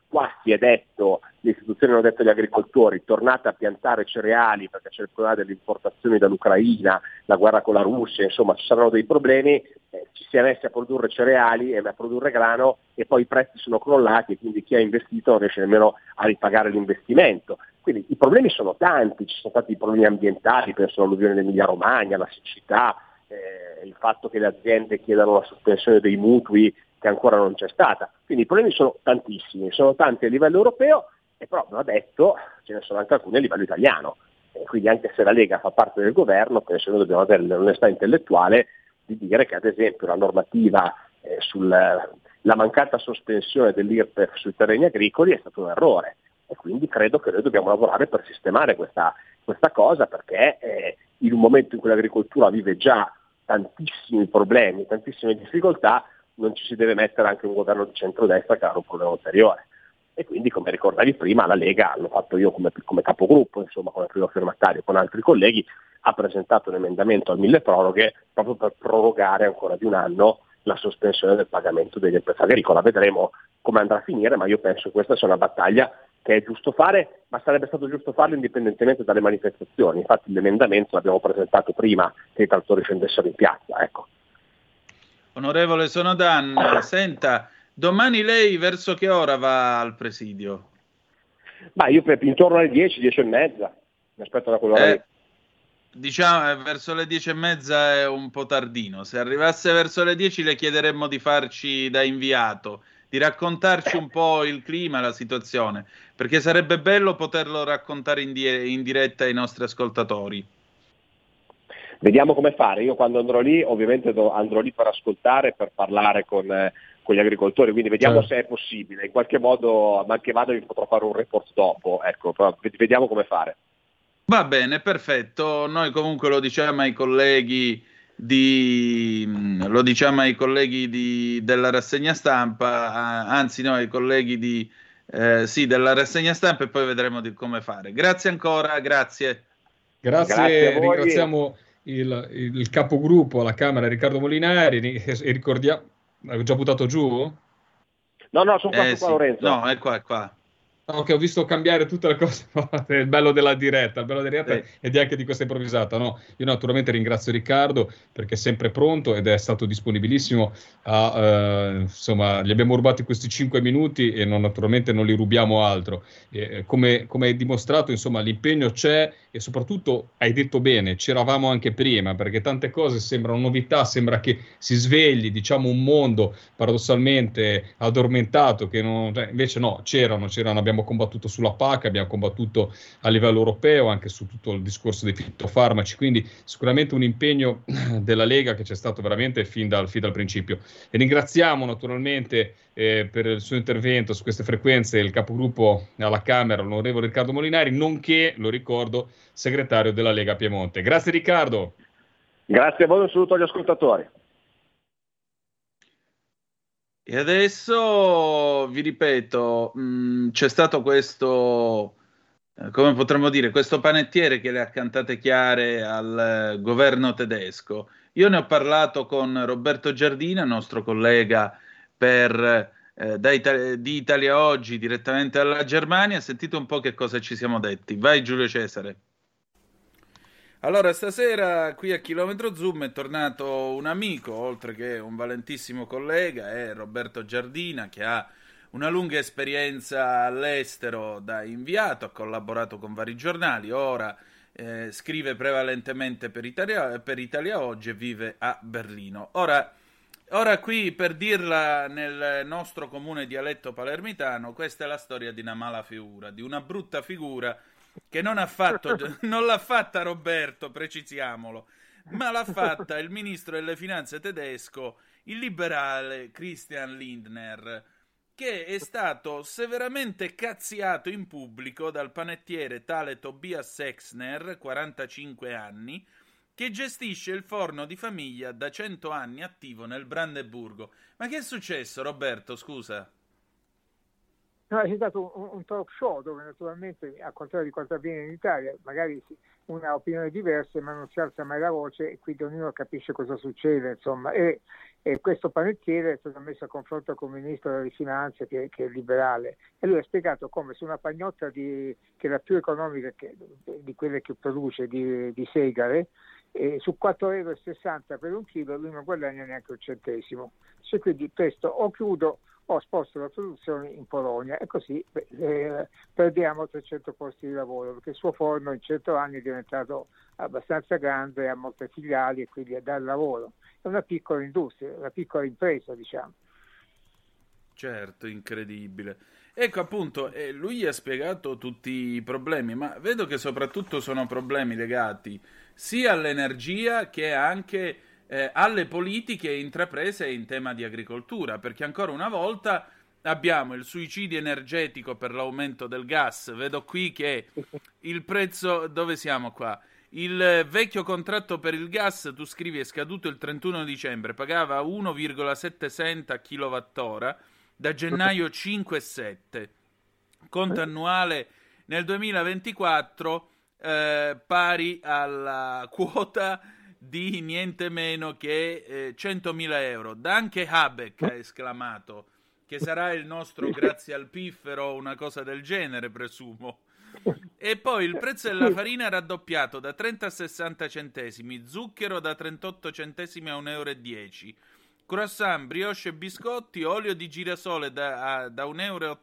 qua si è detto, le istituzioni hanno detto agli agricoltori tornate a piantare cereali perché c'è il problema delle importazioni dall'Ucraina, la guerra con la Russia, insomma ci saranno dei problemi, ci si è messi a produrre cereali e a produrre grano e poi i prezzi sono crollati e quindi chi ha investito non riesce nemmeno a ripagare l'investimento. Quindi i problemi sono tanti, ci sono stati problemi ambientali, penso all'alluvione dell'Emilia Romagna, la siccità, eh, il fatto che le aziende chiedano la sospensione dei mutui che ancora non c'è stata. Quindi i problemi sono tantissimi, sono tanti a livello europeo e però, come ho detto, ce ne sono anche alcuni a livello italiano. E quindi anche se la Lega fa parte del governo, penso che noi dobbiamo avere l'onestà intellettuale di dire che ad esempio la normativa eh, sulla mancata sospensione dell'IRPEF sui terreni agricoli è stato un errore e quindi credo che noi dobbiamo lavorare per sistemare questa, questa cosa perché eh, in un momento in cui l'agricoltura vive già tantissimi problemi, tantissime difficoltà, non ci si deve mettere anche un governo di centrodestra che ha un problema ulteriore. E quindi, come ricordavi prima, la Lega, l'ho fatto io come, come capogruppo, insomma, come primo firmatario con altri colleghi, ha presentato un emendamento al mille proroghe proprio per prorogare ancora di un anno la sospensione del pagamento degli IRPEF agricola. Vedremo come andrà a finire, ma io penso che questa sia una battaglia che è giusto fare, ma sarebbe stato giusto farlo indipendentemente dalle manifestazioni. Infatti l'emendamento l'abbiamo presentato prima che i trattori scendessero in piazza. Ecco. Onorevole Sonodan, senta, domani lei verso che ora va al presidio? Ma io per, intorno alle 10, 10 e mezza, mi aspetto da quell'ora eh, Diciamo, eh, verso le 10 e mezza è un po' tardino. Se arrivasse verso le 10 le chiederemmo di farci da inviato di raccontarci un po' il clima, la situazione, perché sarebbe bello poterlo raccontare in, di- in diretta ai nostri ascoltatori. Vediamo come fare, io quando andrò lì ovviamente andrò lì per ascoltare, per parlare con, eh, con gli agricoltori, quindi vediamo certo. se è possibile, in qualche modo, ma anche vado vi potrò fare un report dopo, ecco, vediamo come fare. Va bene, perfetto, noi comunque lo diciamo ai colleghi di, mm, lo diciamo ai colleghi di, della rassegna stampa, anzi no, ai colleghi di, eh, sì, della rassegna stampa e poi vedremo di come fare. Grazie ancora, grazie. Grazie, grazie ringraziamo il, il, capogruppo alla Camera Riccardo Molinari e ricordiamo, hai già buttato giù? No, no, sono qua, eh, qua sì. Lorenzo. No, è qua, è qua. Ok, ho visto cambiare tutte le cose, il bello della diretta, il bello della diretta sì. ed è anche di questa improvvisata. No? Io naturalmente ringrazio Riccardo perché è sempre pronto ed è stato disponibilissimo. A, uh, insomma, gli abbiamo rubati questi 5 minuti e non, naturalmente non li rubiamo altro. E, come, come hai dimostrato, insomma, l'impegno c'è e soprattutto hai detto bene, c'eravamo anche prima perché tante cose sembrano novità, sembra che si svegli, diciamo, un mondo paradossalmente addormentato, che non, cioè, invece no, c'erano, c'erano, abbiamo combattuto sulla PAC, abbiamo combattuto a livello europeo anche su tutto il discorso dei fitofarmaci, quindi sicuramente un impegno della Lega che c'è stato veramente fin dal, fin dal principio. E ringraziamo naturalmente eh, per il suo intervento su queste frequenze il capogruppo alla Camera, l'onorevole Riccardo Molinari, nonché, lo ricordo, segretario della Lega Piemonte. Grazie Riccardo. Grazie a voi, un saluto agli ascoltatori. E adesso vi ripeto, mh, mm, c'è stato questo, eh, come potremmo dire, questo panettiere che le ha cantate chiare al eh, governo tedesco. Io ne ho parlato con Roberto Giardina, nostro collega per, eh, Italia, di Italia Oggi direttamente dalla Germania. Sentite un po' che cosa ci siamo detti. Vai Giulio Cesare. Allora, stasera qui a Chilometro Zoom è tornato un amico, oltre che un valentissimo collega, è Roberto Giardina, che ha una lunga esperienza all'estero da inviato, ha collaborato con vari giornali, ora eh, scrive prevalentemente per Italia, per Italia Oggi e vive a Berlino. Ora, ora, qui, per dirla nel nostro comune dialetto palermitano, questa è la storia di una mala figura, di una brutta figura che non, ha fatto, non l'ha fatta Roberto, precisiamolo, ma l'ha fatta il ministro delle finanze tedesco, il liberale Christian Lindner, che è stato severamente cazziato in pubblico dal panettiere tale Tobias Sexner, 45 anni, che gestisce il forno di famiglia da 100 anni attivo nel Brandeburgo. Ma che è successo, Roberto? Scusa. No, è stato un, un, talk show dove naturalmente, al contrario di quanto avviene in Italia, magari una opinione diversa, ma non si alza mai la voce e quindi ognuno capisce cosa succede. Insomma. E, e questo panettiere è stato messo a confronto con il ministro delle finanze che, che, è liberale e lui ha spiegato come su una pagnotta di, che è la più economica che, di quelle che produce di, di segare, e su 4,60 euro per un chilo lui non guadagna neanche un centesimo. Cioè, quindi questo o chiudo o sposto la produzione in Polonia e così eh, perdiamo 300 posti di lavoro perché il suo forno in 100 anni è diventato abbastanza grande, ha molte filiali e quindi dà lavoro. È una piccola industria, una piccola impresa diciamo. Certo, incredibile. Ecco appunto, eh, lui ha spiegato tutti i problemi, ma vedo che soprattutto sono problemi legati sia all'energia che anche eh, alle politiche intraprese in tema di agricoltura, perché ancora una volta abbiamo il suicidio energetico per l'aumento del gas. Vedo qui che il prezzo, dove siamo qua? Il vecchio contratto per il gas, tu scrivi, è scaduto il 31 dicembre, pagava 1,7 cent a kilowattora, da gennaio 5,7. Conto annuale nel 2024 eh, pari alla quota di niente meno che eh, 100.000 euro. Danke Habeck ha esclamato, che sarà il nostro grazie al piffero, una cosa del genere, presumo. E poi il prezzo della farina raddoppiato da 30 a 60 centesimi, zucchero da 38 centesimi a 1,10 euro, croissant, brioche e biscotti, olio di girasole da, da 1,80 euro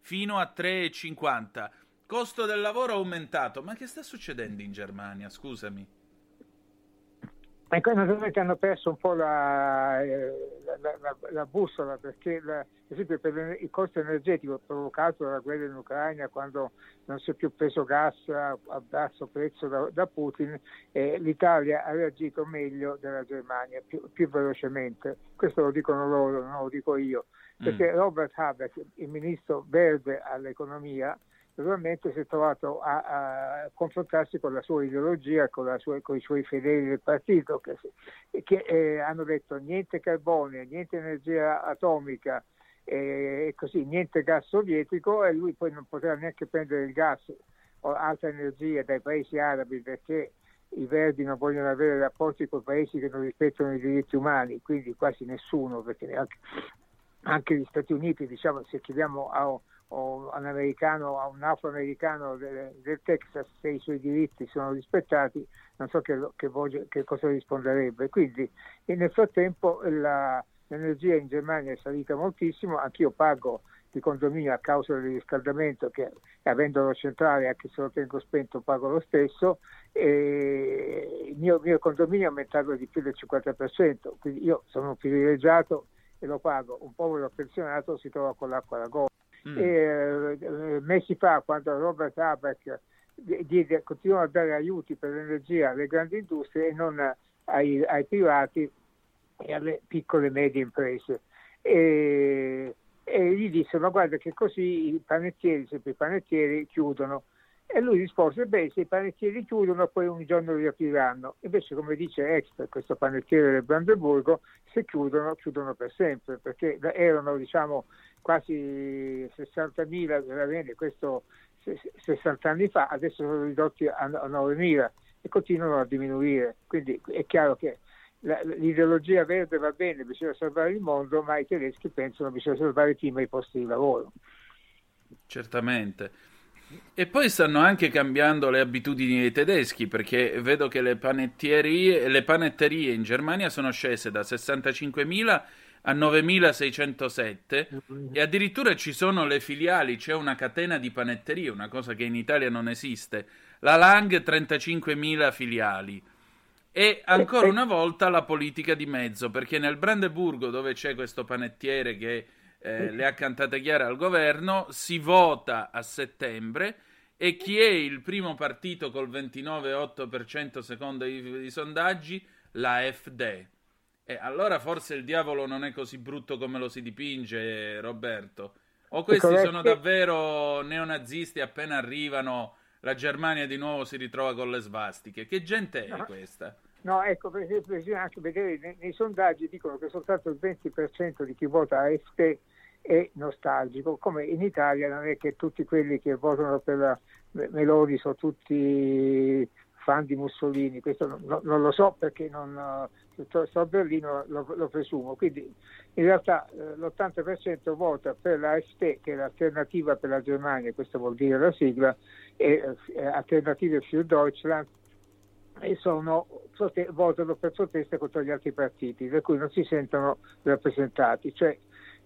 fino a 3,50 Costo del lavoro aumentato. Ma che sta succedendo in Germania? Scusami. Ecco, naturalmente hanno perso un po' la, la, la, la bussola perché per esempio per il costo energetico provocato dalla guerra in Ucraina quando non si è più preso gas a, a basso prezzo da, da Putin eh, l'Italia ha reagito meglio della Germania più, più, velocemente questo lo dicono loro, non lo dico io perché mm. Robert Habeck, il ministro verde all'economia naturalmente si è trovato a, a, confrontarsi con la sua ideologia, con, sua, con i suoi fedeli del partito, che, che eh, hanno detto niente carbone, niente energia atomica e così, niente gas sovietico e lui poi non potrà neanche prendere il gas o altra energia dai paesi arabi perché i verdi non vogliono avere rapporti con paesi che non rispettano i diritti umani, quindi quasi nessuno, perché anche, anche gli Stati Uniti, diciamo, se chiediamo a o un americano, un afroamericano del, del, Texas se i suoi diritti sono rispettati, non so che, che, che cosa risponderebbe. Quindi nel frattempo la, l'energia in Germania è salita moltissimo, anch'io pago di condominio a causa del riscaldamento che avendolo centrale anche se lo tengo spento pago lo stesso il mio, mio condominio è aumentato di più del 50% quindi io sono privilegiato e lo pago. Un povero pensionato si trova con l'acqua alla gola Mm. E, eh, mesi fa, quando Robert Habeck diede, continuò a dare aiuti per l'energia alle grandi industrie e non ai, ai privati e alle piccole e medie imprese. E, e gli disse: Ma guarda che così i panettieri, sempre i panettieri, chiudono. E lui rispose, beh, se i panettieri chiudono poi un giorno riapriranno. Invece, come dice Extra, questo panettiere del Brandeburgo, se chiudono, chiudono per sempre, perché erano, diciamo, quasi 60.000, veramente questo 60 anni fa, adesso sono ridotti a 9.000 e continuano a diminuire. Quindi è chiaro che l'ideologia verde va bene, bisogna salvare il mondo, ma i tedeschi pensano che bisogna salvare prima i posti di lavoro. Certamente. E poi stanno anche cambiando le abitudini dei tedeschi perché vedo che le le panetterie in Germania sono scese da 65.000 a 9607 e addirittura ci sono le filiali, c'è una catena di panetterie, una cosa che in Italia non esiste. La Lang 35.000 filiali. E ancora una volta la politica di mezzo, perché nel Brandeburgo, dove c'è questo panettiere che eh, le ha cantate chiare al governo, si vota a settembre e chi è il primo partito col 29,8% secondo i, i sondaggi? La FD. E allora forse il diavolo non è così brutto come lo si dipinge, Roberto. O questi sono davvero neonazisti appena arrivano, la Germania di nuovo si ritrova con le svastiche. Che gente è questa? No, ecco, per bisogna anche vedere, nei, nei, sondaggi dicono che soltanto il 20% di chi vota AFP è nostalgico, come in Italia non è che tutti quelli che votano per la Meloni sono tutti fan di Mussolini, questo non, non lo so perché non, sto a Berlino, lo, lo, presumo. Quindi in realtà eh, l'80% vota per la AfD, che è l'alternativa per la Germania, questo vuol dire la sigla, e eh, Alternative für Deutschland, e sono, votano per protesta contro gli altri partiti, per cui non si sentono rappresentati. Cioè,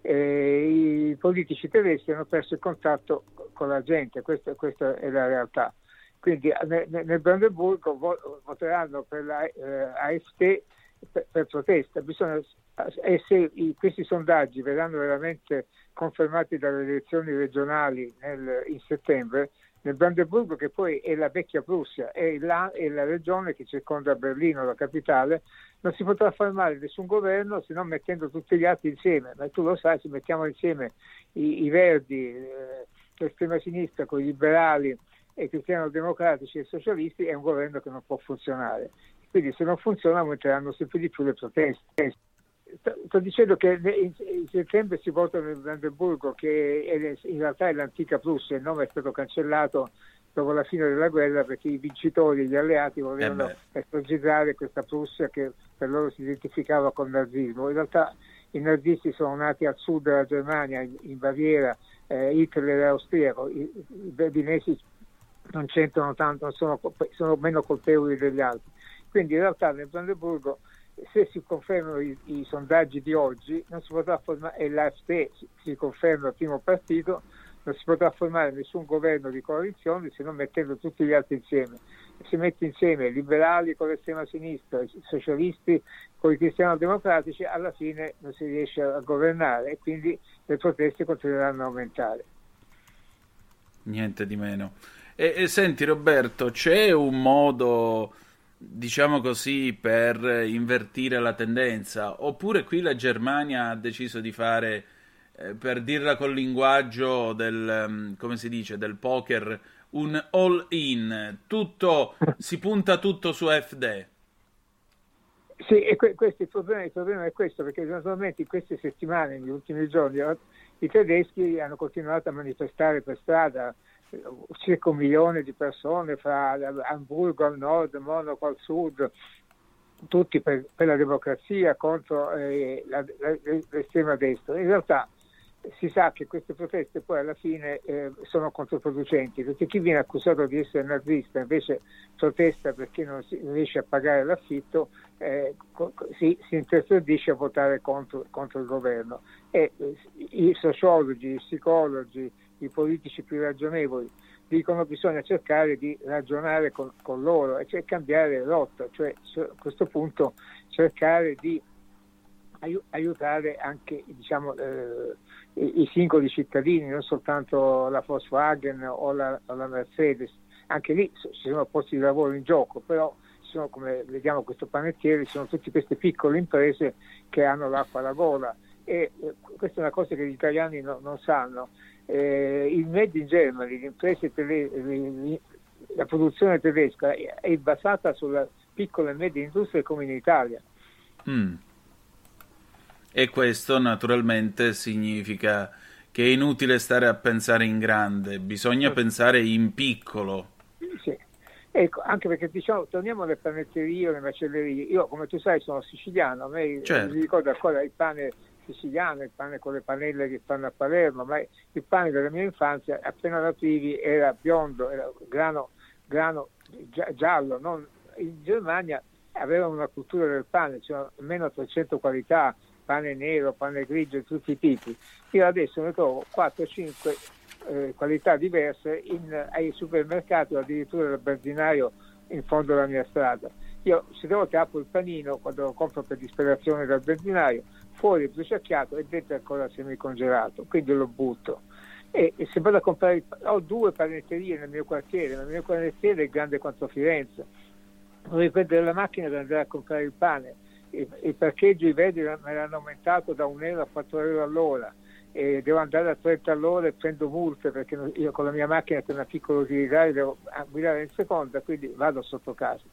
eh, I politici tedeschi hanno perso il contatto con la gente, questa, questa è la realtà. Quindi nel, nel Brandeburgo voteranno per la eh, per, per, protesta. Bisogna, e se i, questi sondaggi verranno veramente confermati dalle elezioni regionali nel, in settembre, nel Brandeburgo che poi è la vecchia Prussia, è la, è la regione che circonda Berlino, la capitale, non si potrà formare nessun governo se non mettendo tutti gli altri insieme, ma tu lo sai, se mettiamo insieme i, i verdi, eh, l'estrema sinistra con i liberali e i cristiano-democratici e i socialisti, è un governo che non può funzionare. Quindi se non funziona aumenteranno sempre di più le proteste. Sto dicendo che in settembre si vota nel Brandeburgo, che in realtà è l'antica Prussia, il nome è stato cancellato dopo la fine della guerra perché i vincitori, gli alleati, volevano Eh esorcizzare questa Prussia che per loro si identificava con il nazismo. In realtà i nazisti sono nati al sud della Germania, in, in Baviera, eh, Hitler era austriaco, i, i berlinesi non c'entrano tanto, sono, sono meno colpevoli degli altri. Quindi in realtà nel Brandeburgo se si confermano i, i, sondaggi di oggi non si potrà formare, e l'AFP si, conferma il primo partito, non si potrà formare nessun governo di coalizione se non mettendo tutti gli altri insieme. Si mette insieme liberali con l'estrema sinistra, i socialisti con i cristiano-democratici, alla fine non si riesce a governare e quindi le proteste continueranno a aumentare. Niente di meno. E, e senti Roberto, c'è un modo diciamo così, per invertire la tendenza, oppure qui la Germania ha deciso di fare, eh, per dirla col linguaggio del, um, come si dice, del poker, un all-in, tutto, si punta tutto su FD. Sì, e que- questo, il, problema, il problema è questo, perché naturalmente in queste settimane, negli ultimi giorni, i tedeschi hanno continuato a manifestare per strada, circa un milione di persone fra Hamburgo al nord, Monaco al sud, tutti per, per la democrazia contro eh, la, la, l'estrema destra. In realtà si sa che queste proteste poi alla fine eh, sono controproducenti perché chi viene accusato di essere nazista invece protesta perché non, si, riesce a pagare l'affitto eh, si, si intestardisce a votare contro, contro il governo e eh, i sociologi, i psicologi, i politici più ragionevoli dicono che bisogna cercare di ragionare con, con loro e cioè cambiare rotta, cioè a questo punto cercare di aiutare anche diciamo, eh, i, singoli cittadini, non soltanto la Volkswagen o la, la Mercedes. Anche lì ci sono posti di lavoro in gioco, però sono, come vediamo questo panettiere, ci sono tutte queste piccole imprese che hanno l'acqua alla gola e eh, questa è una cosa che gli italiani no, non sanno. Eh, il Made in Germany, tele, la produzione tedesca è basata sulla piccola e media industria come in Italia. Mm. E questo naturalmente significa che è inutile stare a pensare in grande, bisogna sì. pensare in piccolo. Sì. Ecco, anche perché diciamo, torniamo alle panetterie, alle macellerie. Io, come tu sai, sono siciliano, a me certo. mi ricordo ancora il pane siciliano, il pane con le panelle che fanno a Palermo, ma il pane della mia infanzia, appena lo aprivi, era biondo, era grano, grano giallo. Non... In Germania avevano una cultura del pane, c'erano cioè almeno 300 qualità, pane nero, pane grigio tutti i tipi. Io adesso ne trovo 4-5 eh, qualità diverse in, ai supermercati o addirittura dal benzinaio in fondo alla mia strada. Io se devo apro il panino quando lo compro per disperazione dal benzinaio, fuori bruciacchiato e dentro ancora semicongelato, quindi lo butto. E, e se vado a comprare, ho due panetterie nel mio quartiere, nel mio quartiere è grande quanto Firenze, vorrei prendere la macchina per andare a comprare il pane, parcheggio i vedi me l'hanno aumentato da 1 euro a 4 euro all'ora e devo andare a 30 all'ora e prendo multe perché io con la mia macchina che è una piccola utilitaria devo guidare in seconda, quindi vado sotto casa.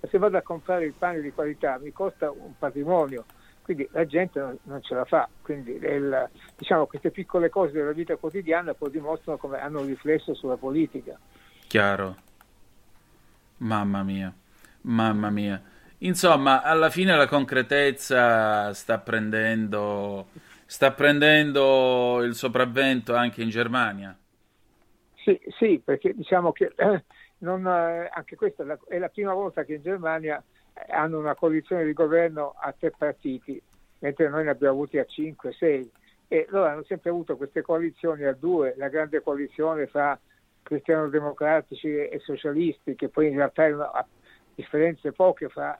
Ma se vado a comprare il pane di qualità mi costa un patrimonio, quindi la gente non, non ce la fa. Quindi il, diciamo, queste piccole cose della vita quotidiana poi dimostrano come hanno un riflesso sulla politica. Chiaro. Mamma mia, mamma mia. Insomma, alla fine la concretezza sta prendendo, sta prendendo il sopravvento anche in Germania. Sì, sì perché diciamo che eh, non, eh, anche questa è la, è la, prima volta che in Germania hanno una coalizione di governo a tre partiti, mentre noi ne abbiamo avuti a cinque, sei. E loro hanno sempre avuto queste coalizioni a due, la grande coalizione fra cristiano-democratici e socialisti, che poi in realtà erano differenze poche fra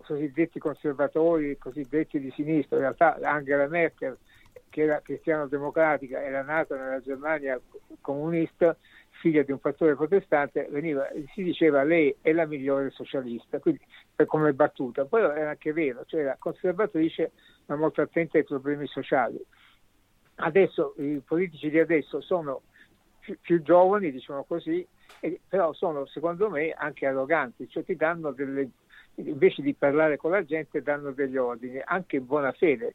cosiddetti conservatori, cosiddetti di sinistra, in realtà Angela Merkel, che era cristiano-democratica, era nata nella Germania comunista, figlia di un fattore protestante, veniva, si diceva lei è la migliore socialista, quindi come battuta. Poi era anche vero, cioè la conservatrice ma molto attenta ai problemi sociali. Adesso i politici di adesso sono più, più giovani, diciamo così, e, però sono secondo me anche arroganti, cioè ti danno delle, invece di parlare con la gente danno degli ordini, anche in buona fede.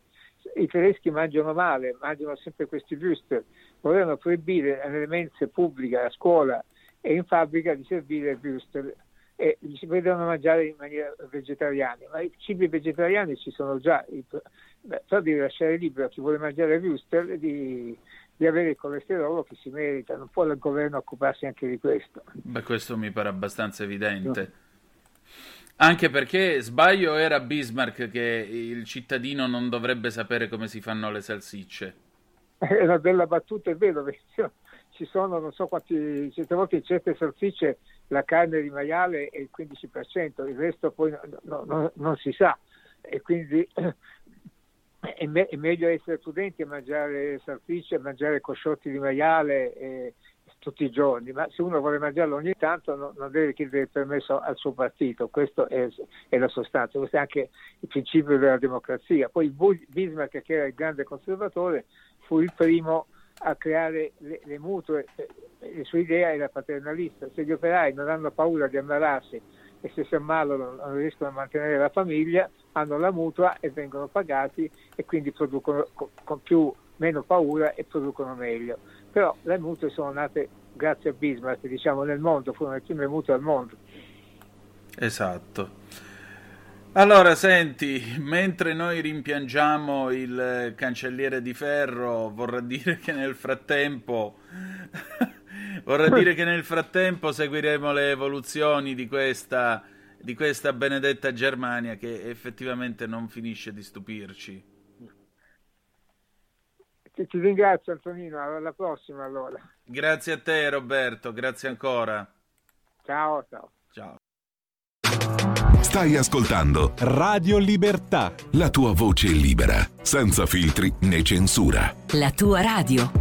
I tedeschi mangiano male, mangiano sempre questi würstel, volevano proibire nelle mense pubbliche, a scuola e in fabbrica di servire würstel e si vedono mangiare in maniera vegetariana, ma i cibi vegetariani ci sono già, però devi lasciare libero a chi vuole mangiare würstel di, di avere il colesterolo che si merita, non può il governo occuparsi anche di questo. Beh, questo mi pare abbastanza evidente. No. Anche perché sbaglio era Bismarck che il cittadino non dovrebbe sapere come si fanno le salsicce. È una bella battuta, è vero, ci sono non so quanti, certe volte in certe salsicce la carne di maiale è il 15%, il resto poi no, no, non si sa. E quindi è, me- è, meglio essere prudenti a mangiare salsicce, a mangiare cosciotti di maiale eh, tutti i giorni, ma se uno vuole mangiarlo ogni tanto no, non deve chiedere permesso al suo partito, questo è, è, la sostanza, questo è anche il principio della democrazia. Poi Bismarck, che era il grande conservatore, fu il primo a creare le, le mutue, la sua idea era paternalista, se gli operai non hanno paura di ammalarsi e se si ammalano non riescono a mantenere la famiglia, hanno la mutua e vengono pagati e quindi producono con più, meno paura e producono meglio. Però le mutue sono nate grazie a Bismarck, diciamo nel mondo, furono le prime mutue al mondo. Esatto. Allora, senti, mentre noi rimpiangiamo il cancelliere di ferro, vorrà dire che nel frattempo vorrà dire che nel frattempo seguiremo le evoluzioni di questa, di questa benedetta Germania che effettivamente non finisce di stupirci. Ti, ringrazio Antonino, alla prossima allora. Grazie a te Roberto, grazie ancora. Ciao, ciao. Stai ascoltando Radio Libertà. La tua voce libera, senza filtri né censura. La tua radio.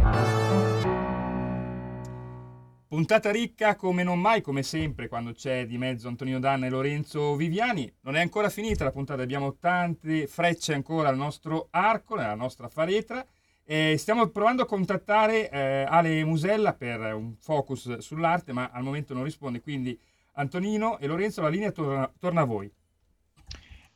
Puntata ricca come non mai, come sempre, quando c'è di mezzo Antonino Danna e Lorenzo Viviani. Non è ancora finita la puntata, abbiamo tante frecce ancora al nostro arco, nella nostra faretra. E stiamo provando a contattare eh, Ale Musella per un focus sull'arte, ma al momento non risponde, quindi Antonino e Lorenzo, la linea torna, torna a voi.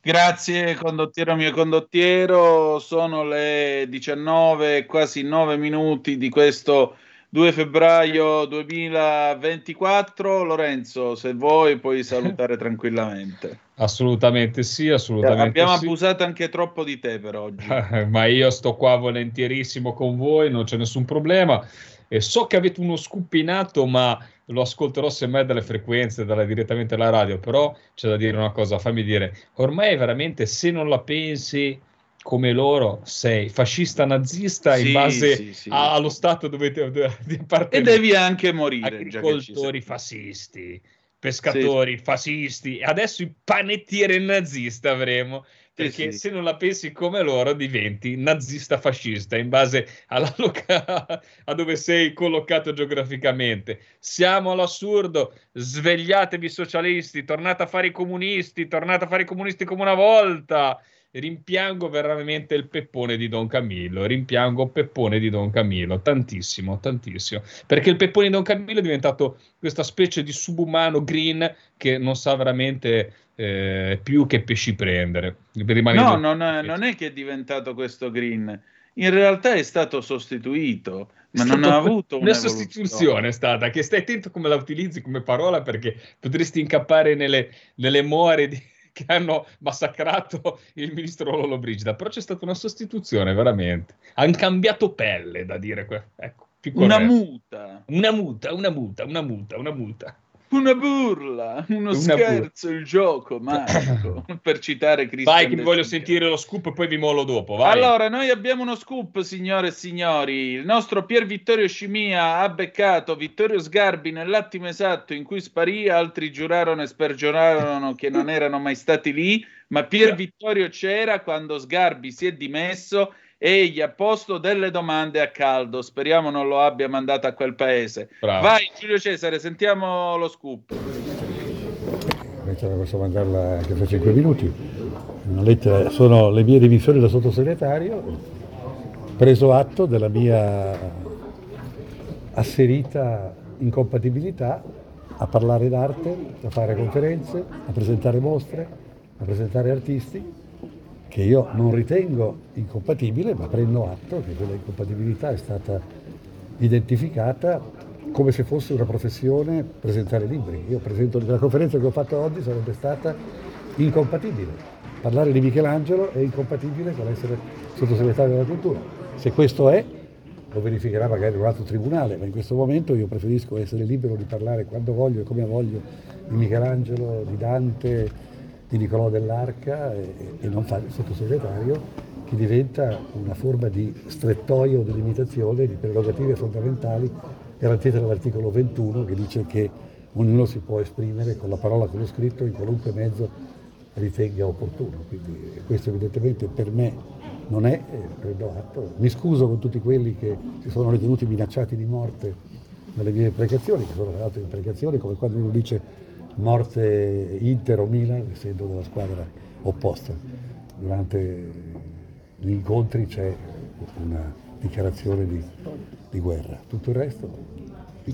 Grazie condottiero mio condottiero, sono le 19, quasi 9 minuti di questo 2 febbraio 2024. Lorenzo, se vuoi puoi salutare tranquillamente. Assolutamente sì, assolutamente Abbiamo sì. abusato anche troppo di te per oggi. Ma io sto qua volentierissimo con voi, non c'è nessun problema. E so che avete uno scoop in atto, ma lo ascolterò semmai dalle frequenze, dalle, direttamente alla radio, però c'è da dire una cosa, fammi dire, ormai veramente se non la pensi come loro sei fascista nazista Sì, in base sì, sì. a- allo stato dove ti dove E devi anche morire. agricoltori fascisti, pescatori fascisti, e adesso i panettiere nazisti avremo. Perché sì. se non la pensi come loro diventi nazista fascista in base alla loca- a dove sei collocato geograficamente. Siamo all'assurdo, svegliatevi socialisti, tornate a fare i comunisti, tornate a fare i comunisti come una volta. Rimpiango veramente il peppone di Don Camillo, rimpiango Peppone di Don Camillo, tantissimo, tantissimo, perché il peppone di Don Camillo è diventato questa specie di subumano green che non sa veramente eh, più che pesci prendere. No, non è, non è che è diventato questo green. In realtà è stato sostituito, ma non ha avuto una sostituzione è stata che stai attento come la utilizzi come parola perché potresti incappare nelle, nelle more di- che hanno massacrato il ministro Lollobrigida però c'è stata una sostituzione veramente. Hanno cambiato pelle da dire ecco, Una muta, una muta una muta una muta una muta una burla, uno Una scherzo, il gioco magico, per citare Cristian vai che De voglio Sica. sentire lo scoop e poi vi mollo dopo vai Allora, noi abbiamo uno scoop, signore e signori. Il nostro Pier Vittorio Scimia ha beccato Vittorio Sgarbi nell'attimo esatto in cui sparì, altri giurarono e spergiurarono che non erano mai stati lì, ma Pier Vittorio c'era quando Sgarbi si è dimesso e gli ha posto delle domande a caldo. Speriamo non lo abbia mandato a quel paese. Bravo. Vai Giulio Cesare, sentiamo lo scoop. La posso mandarla anche fra 5 minuti. Una lettera, sono le mie dimissioni da sottosegretario, preso atto della mia asserita incompatibilità a parlare d'arte, a fare conferenze, a presentare mostre, a presentare artisti, che io non ritengo incompatibile, ma prendo atto che quella incompatibilità è stata identificata come se fosse una professione presentare libri. Io presento la conferenza che ho fatto oggi sarebbe stata incompatibile. Parlare di Michelangelo è incompatibile con essere sottosegretario della cultura. Se questo è, lo verificherà magari un altro tribunale, ma in questo momento io preferisco essere libero di parlare quando voglio e come voglio di Michelangelo, di Dante, di Nicolò dell'Arca e, e non fare il sottosegretario che diventa una forma di strettoio o di limitazione di prerogative fondamentali garantite dall'articolo 21 che dice che ognuno si può esprimere con la parola, con lo scritto, in qualunque mezzo ritenga opportuno. Quindi questo evidentemente per me non è, eh, prendo atto. Mi scuso con tutti quelli che si sono ritenuti minacciati di morte dalle mie imprecazioni, che sono l'altro imprecazioni come quando uno dice morte Inter o Milan, essendo della squadra opposta. Durante gli incontri c'è una dichiarazione di, di guerra. Tutto il resto.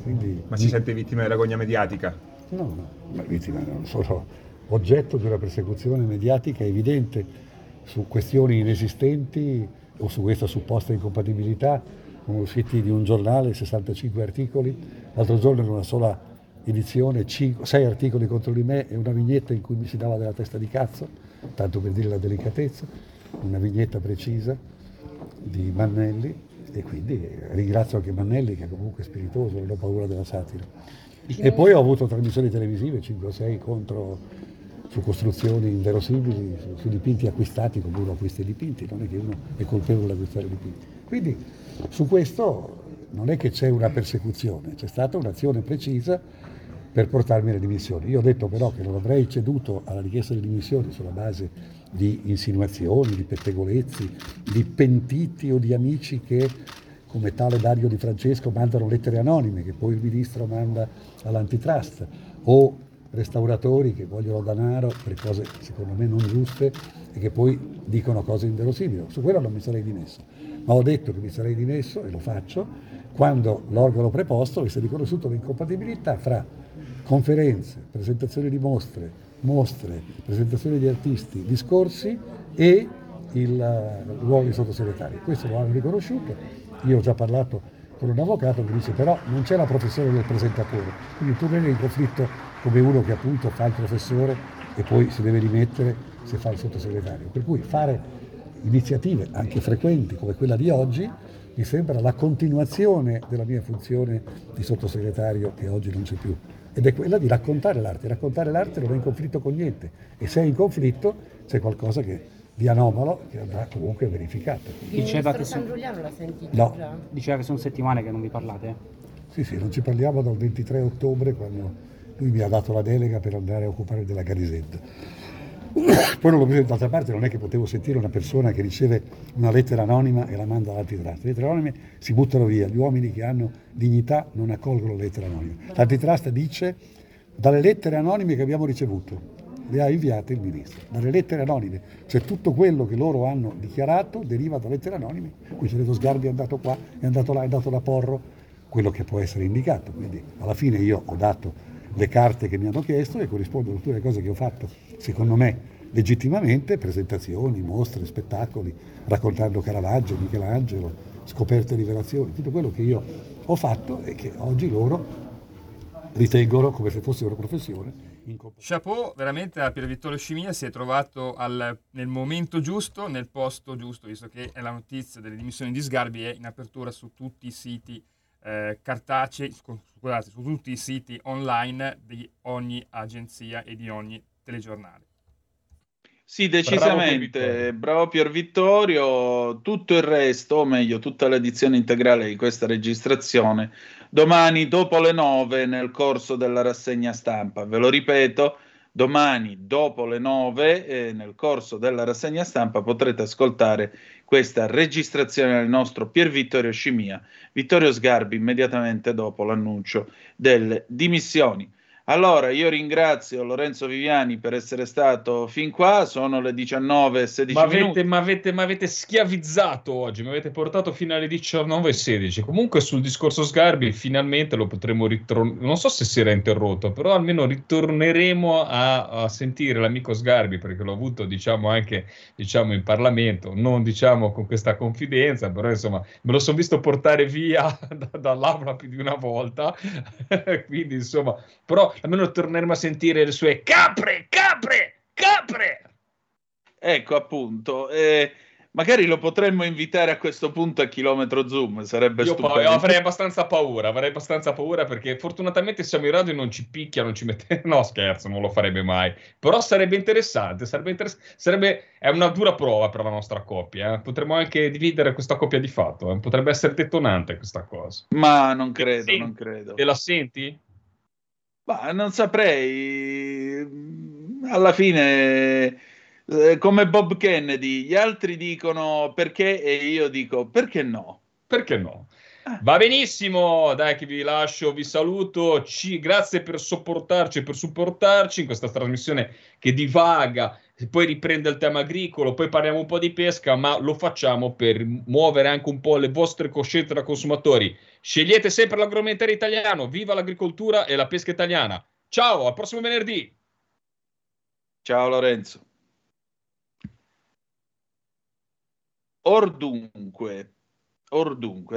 Quindi, Ma si sente vittima dell'agonia mediatica? No, no, ma vittima non sono oggetto di una persecuzione mediatica evidente su questioni inesistenti o su questa supposta incompatibilità. Sono usciti di un giornale 65 articoli, l'altro giorno in una sola edizione 5, 6 articoli contro di me e una vignetta in cui mi si dava della testa di cazzo, tanto per dire la delicatezza, una vignetta precisa di Mannelli e quindi ringrazio anche Mannelli che è comunque spiritoso, non ho paura della satira. E poi ho avuto trasmissioni televisive 5 o 6 contro su costruzioni inverosimili, su, su dipinti acquistati come uno acquista i dipinti, non è che uno è colpevole di acquistare i dipinti. Quindi su questo non è che c'è una persecuzione, c'è stata un'azione precisa per portarmi alle dimissioni. Io ho detto però che non avrei ceduto alla richiesta di dimissioni sulla base di insinuazioni, di pettegolezzi, di pentiti o di amici che come tale Dario Di Francesco mandano lettere anonime che poi il ministro manda all'antitrust o restauratori che vogliono denaro per cose secondo me non giuste e che poi dicono cose inverosimili. Su quello non mi sarei dimesso, ma ho detto che mi sarei dimesso e lo faccio quando l'organo preposto avesse riconosciuto l'incompatibilità fra conferenze, presentazioni di mostre, mostre, presentazioni di artisti, discorsi e il ruolo di sottosegretario. Questo lo hanno riconosciuto, io ho già parlato con un avvocato che dice però non c'è la professione del presentatore, quindi tu vieni in conflitto come uno che appunto fa il professore e poi si deve rimettere se fa il sottosegretario. Per cui fare iniziative anche frequenti come quella di oggi mi sembra la continuazione della mia funzione di sottosegretario che oggi non c'è più ed è quella di raccontare l'arte. Raccontare l'arte non è in conflitto con niente e se è in conflitto c'è qualcosa che di anomalo che andrà comunque verificato. Diceva che San Giuliano l'ha sentito No. già? Diceva che sono settimane che non vi parlate? Sì, sì, non ci parliamo dal 23 ottobre quando lui mi ha dato la delega per andare a occupare della Garisetta. Poi non l'ho preso d'altra parte, non è che potevo sentire una persona che riceve una lettera anonima e la manda all'antitrust. Le lettere anonime si buttano via, gli uomini che hanno dignità non accolgono le lettere anonime. L'antitrust dice dalle lettere anonime che abbiamo ricevuto, le ha inviate il ministro. Dalle lettere anonime, cioè tutto quello che loro hanno dichiarato deriva da lettere anonime. Qui c'è detto Sgarbi è andato qua, è andato là, è andato da Porro, quello che può essere indicato. Quindi alla fine io ho dato le carte che mi hanno chiesto e corrispondono a tutte le cose che ho fatto, secondo me legittimamente, presentazioni, mostre, spettacoli, raccontando Caravaggio, Michelangelo, scoperte e rivelazioni, tutto quello che io ho fatto e che oggi loro ritengono come se fosse una professione. Chapeau, veramente a Pier Vittorio Scimia si è trovato al- nel momento giusto, nel posto giusto, visto che la notizia delle dimissioni di Sgarbi è in apertura su tutti i siti eh, cartacei, scu- scusate, su tutti i siti online di ogni agenzia e di ogni telegiornale. Sì, decisamente, bravo Pier Vittorio. Tutto il resto, o meglio, tutta l'edizione integrale di questa registrazione, domani dopo le 9 nel corso della rassegna stampa. Ve lo ripeto, domani dopo le 9 eh, nel corso della rassegna stampa potrete ascoltare questa registrazione del nostro Pier Vittorio Scimia, Vittorio Sgarbi immediatamente dopo l'annuncio delle dimissioni. Allora, io ringrazio Lorenzo Viviani per essere stato fin qua, sono le 19 e 16 Ma avete, ma, avete, ma avete schiavizzato oggi, mi avete portato fino alle 19.16. Comunque sul discorso Sgarbi finalmente lo potremo ritornare, non so se si era interrotto, però almeno ritorneremo a, a sentire l'amico Sgarbi perché l'ho avuto diciamo anche diciamo, in Parlamento, non diciamo con questa confidenza, però insomma me lo sono visto portare via da- dall'aula più di una volta, quindi insomma, però almeno torneremo a sentire le sue capre, capre, capre. Ecco appunto, eh, magari lo potremmo invitare a questo punto a chilometro zoom, sarebbe Io pa- stupendo. avrei abbastanza paura, avrei abbastanza paura perché fortunatamente siamo in radio e non ci picchia, non ci mette... No, scherzo, non lo farebbe mai. Però sarebbe interessante, sarebbe, interess- sarebbe... È una dura prova per la nostra coppia. eh. Potremmo anche dividere questa coppia di fatto, eh. potrebbe essere detonante questa cosa. Ma non credo, Sì. non credo. E la senti? Ma non saprei. Alla fine, eh, come Bob Kennedy, gli altri dicono perché e io dico perché no. Perché no? Va benissimo, dai che vi lascio, vi saluto, ci, grazie per sopportarci e per supportarci in questa trasmissione che divaga, poi riprende il tema agricolo, poi parliamo un po' di pesca, ma lo facciamo per muovere anche un po' le vostre coscienze da consumatori. Scegliete sempre l'agroalimentare italiano, viva l'agricoltura e la pesca italiana. Ciao, al prossimo venerdì. Ciao Lorenzo. Or dunque,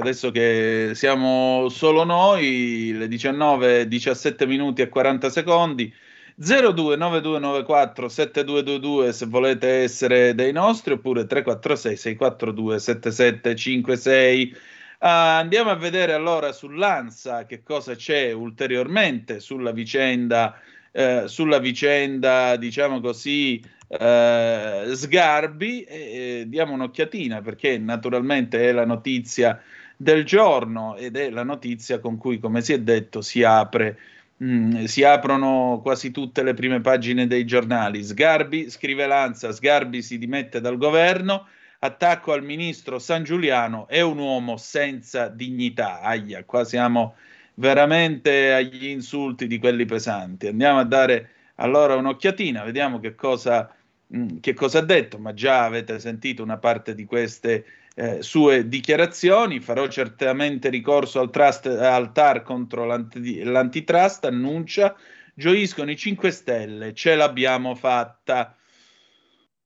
adesso che siamo solo noi, le 19, 17 minuti e 40 secondi, 029294 7222 se volete essere dei nostri, oppure 346 642 7756. Ah, andiamo a vedere allora sull'ANSA che cosa c'è ulteriormente sulla vicenda, eh, sulla vicenda, diciamo così, eh, Sgarbi e e diamo un'occhiatina perché naturalmente è la notizia del giorno ed è la notizia con cui, come si è detto, si apre. mm, si aprono quasi tutte le prime pagine dei giornali. Sgarbi, scrive Lanza, Sgarbi si dimette dal governo, attacco al ministro San Giuliano, è un uomo senza dignità. Aia, qua siamo veramente agli insulti di quelli pesanti. Andiamo a dare allora un'occhiatina, vediamo che cosa, mh, che cosa ha detto, ma già avete sentito una parte di queste eh, sue dichiarazioni. Farò certamente ricorso al, trust, al TAR contro l'anti- l'antitrust, annuncia. Gioiscono i 5 Stelle, ce l'abbiamo fatta.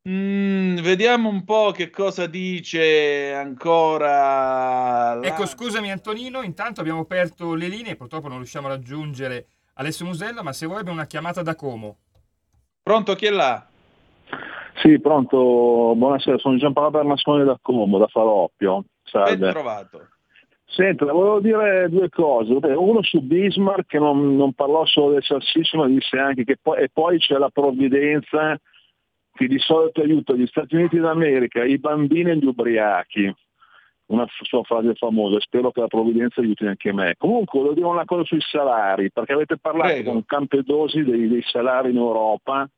Mm, vediamo un po' che cosa dice ancora. la- Ecco, scusami Antonino, intanto abbiamo aperto le linee, purtroppo non riusciamo a raggiungere Alessio Musella, ma se vuoi abbiamo una chiamata da Como. Pronto, chi è là? Sì, pronto, buonasera, sono Giampaolo Bernasconi da Como, da Faloppio. Ben Salve. trovato. Senta, volevo dire due cose. Uno su Bismarck che non, non parlò solo del salsiccio, ma disse anche che poi, e poi c'è la provvidenza che di solito aiuta gli Stati Uniti d'America, i bambini e gli ubriachi. Una sua frase famosa, spero che la provvidenza aiuti anche me. Comunque volevo dire una cosa sui salari, perché avete parlato Prego. con Campedosi dei, dei salari in Europa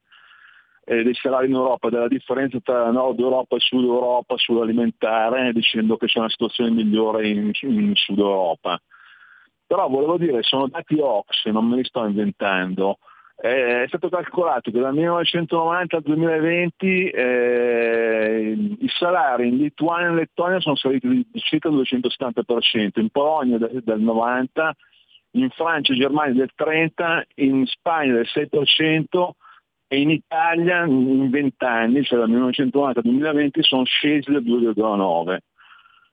eh, dei salari in Europa, della differenza tra Nord Europa e Sud Europa sull'alimentare, dicendo che c'è una situazione migliore in, in Sud Europa. Però volevo dire, sono dati OX, non me li sto inventando. Eh, è stato calcolato che dal 1990 al 2020 eh, i salari in Lituania e Lettonia sono saliti di di circa il 270%, in Polonia del, del 90%, in Francia e Germania del 30%, in Spagna del 6%, e in Italia in 20 anni, cioè dal 1990 al 2020, sono scesi del 2,9.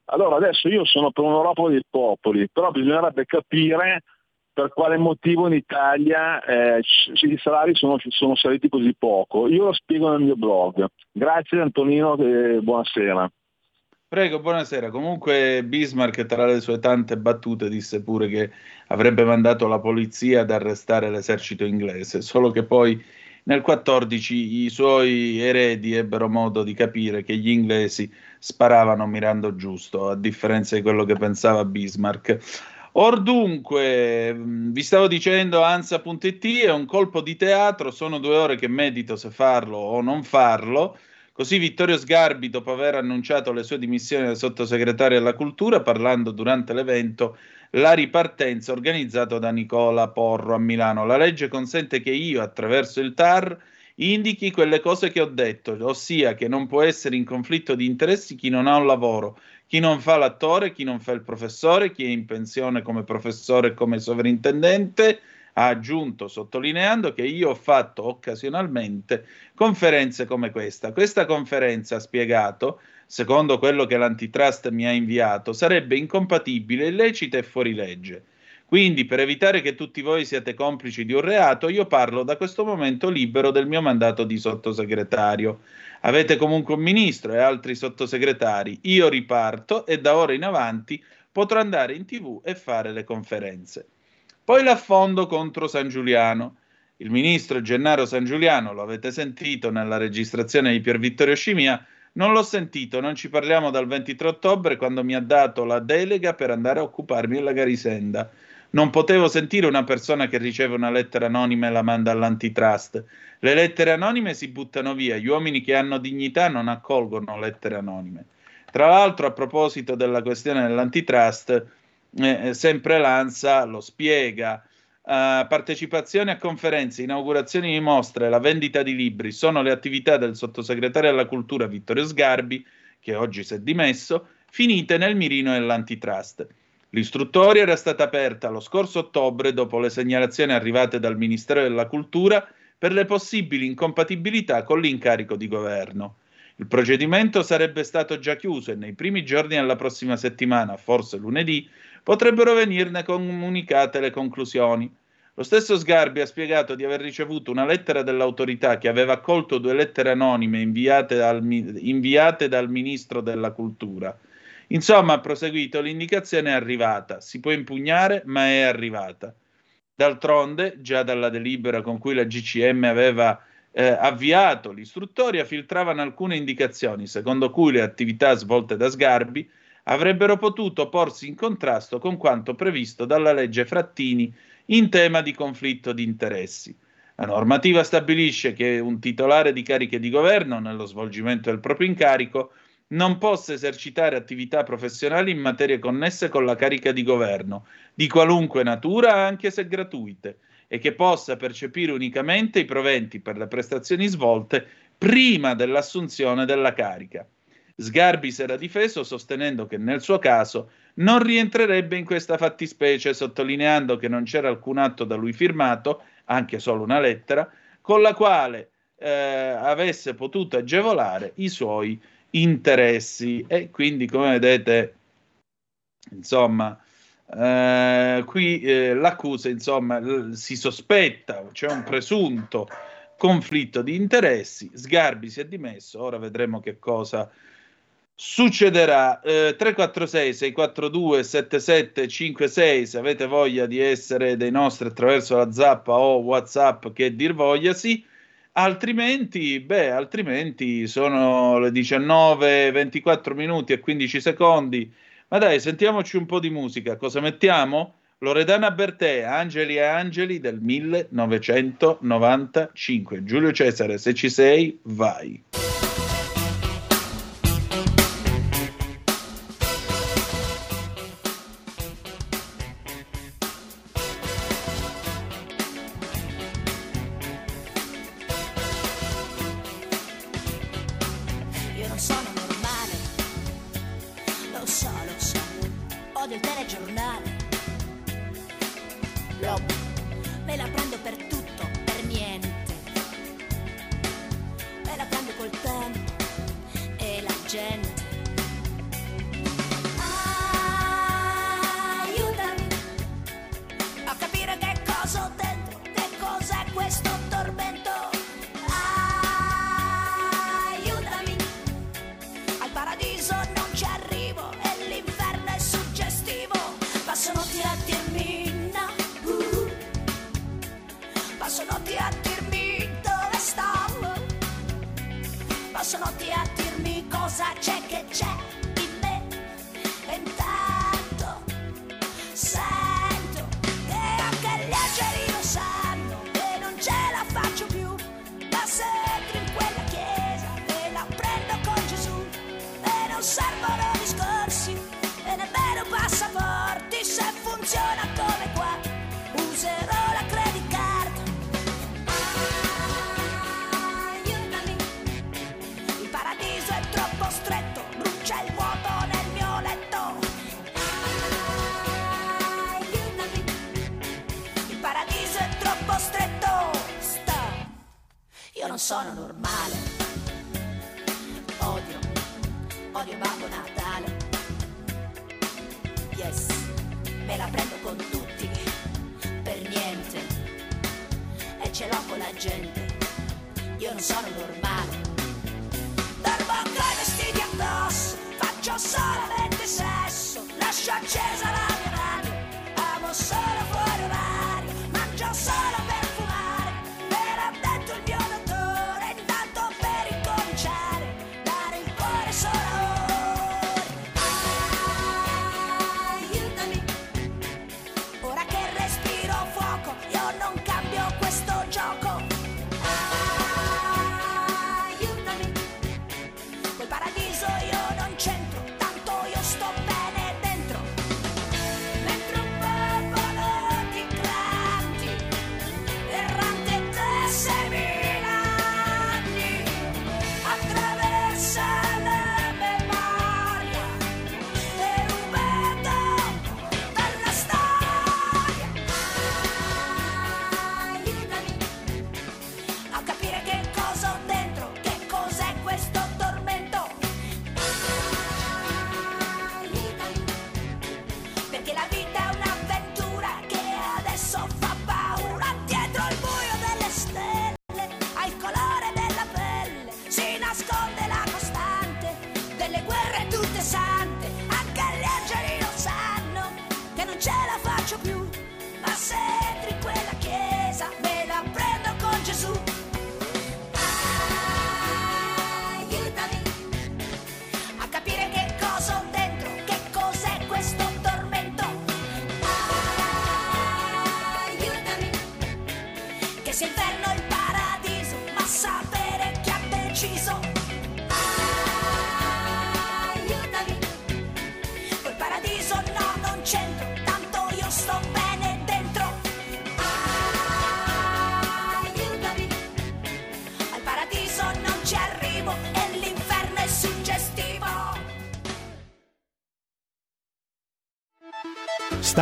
Allora adesso io sono per un'Europa dei popoli, però bisognerebbe capire per quale motivo in Italia eh, i salari sono, sono saliti così poco. Io lo spiego nel mio blog. Grazie Antonino e buonasera. Prego, buonasera. Comunque Bismarck, tra le sue tante battute, disse pure che avrebbe mandato la polizia ad arrestare l'esercito inglese, solo che poi nel 14 i suoi eredi ebbero modo di capire che gli inglesi sparavano mirando giusto, a differenza di quello che pensava Bismarck. Or dunque, mh, vi stavo dicendo, Ansa.it è un colpo di teatro, sono due ore che medito se farlo o non farlo. Così Vittorio Sgarbi, dopo aver annunciato le sue dimissioni da sottosegretario alla cultura, parlando durante l'evento La ripartenza organizzato da Nicola Porro a Milano. La legge consente che io, attraverso il TAR, indichi quelle cose che ho detto, ossia che non può essere in conflitto di interessi chi non ha un lavoro, chi non fa l'attore, chi non fa il professore, chi è in pensione come professore e come sovrintendente, ha aggiunto sottolineando che io ho fatto occasionalmente conferenze come questa. Questa conferenza ha spiegato, secondo quello che l'antitrust mi ha inviato, sarebbe incompatibile, illecita e fuori legge. Quindi, per evitare che tutti voi siate complici di un reato, io parlo da questo momento libero del mio mandato di sottosegretario. Avete comunque un ministro e altri sottosegretari. Io riparto e da ora in avanti potrò andare in tv e fare le conferenze. Poi l'affondo contro San Giuliano. Il ministro Gennaro San Giuliano, lo avete sentito nella registrazione di Pier Vittorio Scimia, non l'ho sentito, non ci parliamo dal 23 ottobre quando mi ha dato la delega per andare a occuparmi della Garisenda. Non potevo sentire una persona che riceve una lettera anonima e la manda all'antitrust. Le lettere anonime si buttano via, gli uomini che hanno dignità non accolgono lettere anonime. Tra l'altro, a proposito della questione dell'antitrust, eh, sempre l'ANSA lo spiega. Uh, partecipazione a conferenze, inaugurazioni di mostre, la vendita di libri sono le attività del sottosegretario alla cultura Vittorio Sgarbi, che oggi si è dimesso, finite nel mirino dell'antitrust. L'istruttoria era stata aperta lo scorso ottobre dopo le segnalazioni arrivate dal Ministero della Cultura per le possibili incompatibilità con l'incarico di governo. Il procedimento sarebbe stato già chiuso e nei primi giorni della prossima settimana, forse lunedì, potrebbero venirne comunicate le conclusioni. Lo stesso Sgarbi ha spiegato di aver ricevuto una lettera dell'autorità che aveva accolto due lettere anonime inviate dal, inviate dal ministro della cultura. Insomma, ha proseguito, l'indicazione è arrivata, si può impugnare, ma è arrivata. D'altronde, già dalla delibera con cui la GCM aveva eh, avviato l'istruttoria, filtravano alcune indicazioni, secondo cui le attività svolte da Sgarbi avrebbero potuto porsi in contrasto con quanto previsto dalla legge Frattini in tema di conflitto di interessi. La normativa stabilisce che un titolare di cariche di governo, nello svolgimento del proprio incarico, non possa esercitare attività professionali in materie connesse con la carica di governo, di qualunque natura, anche se gratuite, e che possa percepire unicamente i proventi per le prestazioni svolte prima dell'assunzione della carica. Sgarbi si era difeso sostenendo che nel suo caso non rientrerebbe in questa fattispecie, sottolineando che non c'era alcun atto da lui firmato, anche solo una lettera, con la quale eh, avesse potuto agevolare i suoi interessi. E quindi, come vedete, insomma, eh, qui eh, l'accusa, insomma, l- si sospetta, c'è un presunto conflitto di interessi. Sgarbi si è dimesso, ora vedremo che cosa succederà. Eh, 346 642 7756 se avete voglia di essere dei nostri attraverso la zappa o WhatsApp che dir vogliasi. Altrimenti, beh, altrimenti sono le 19, 24 minuti e 15 secondi. Ma dai, sentiamoci un po' di musica. Cosa mettiamo? Loredana Bertè, Angeli e Angeli del 1995. Giulio Cesare, se ci sei, vai.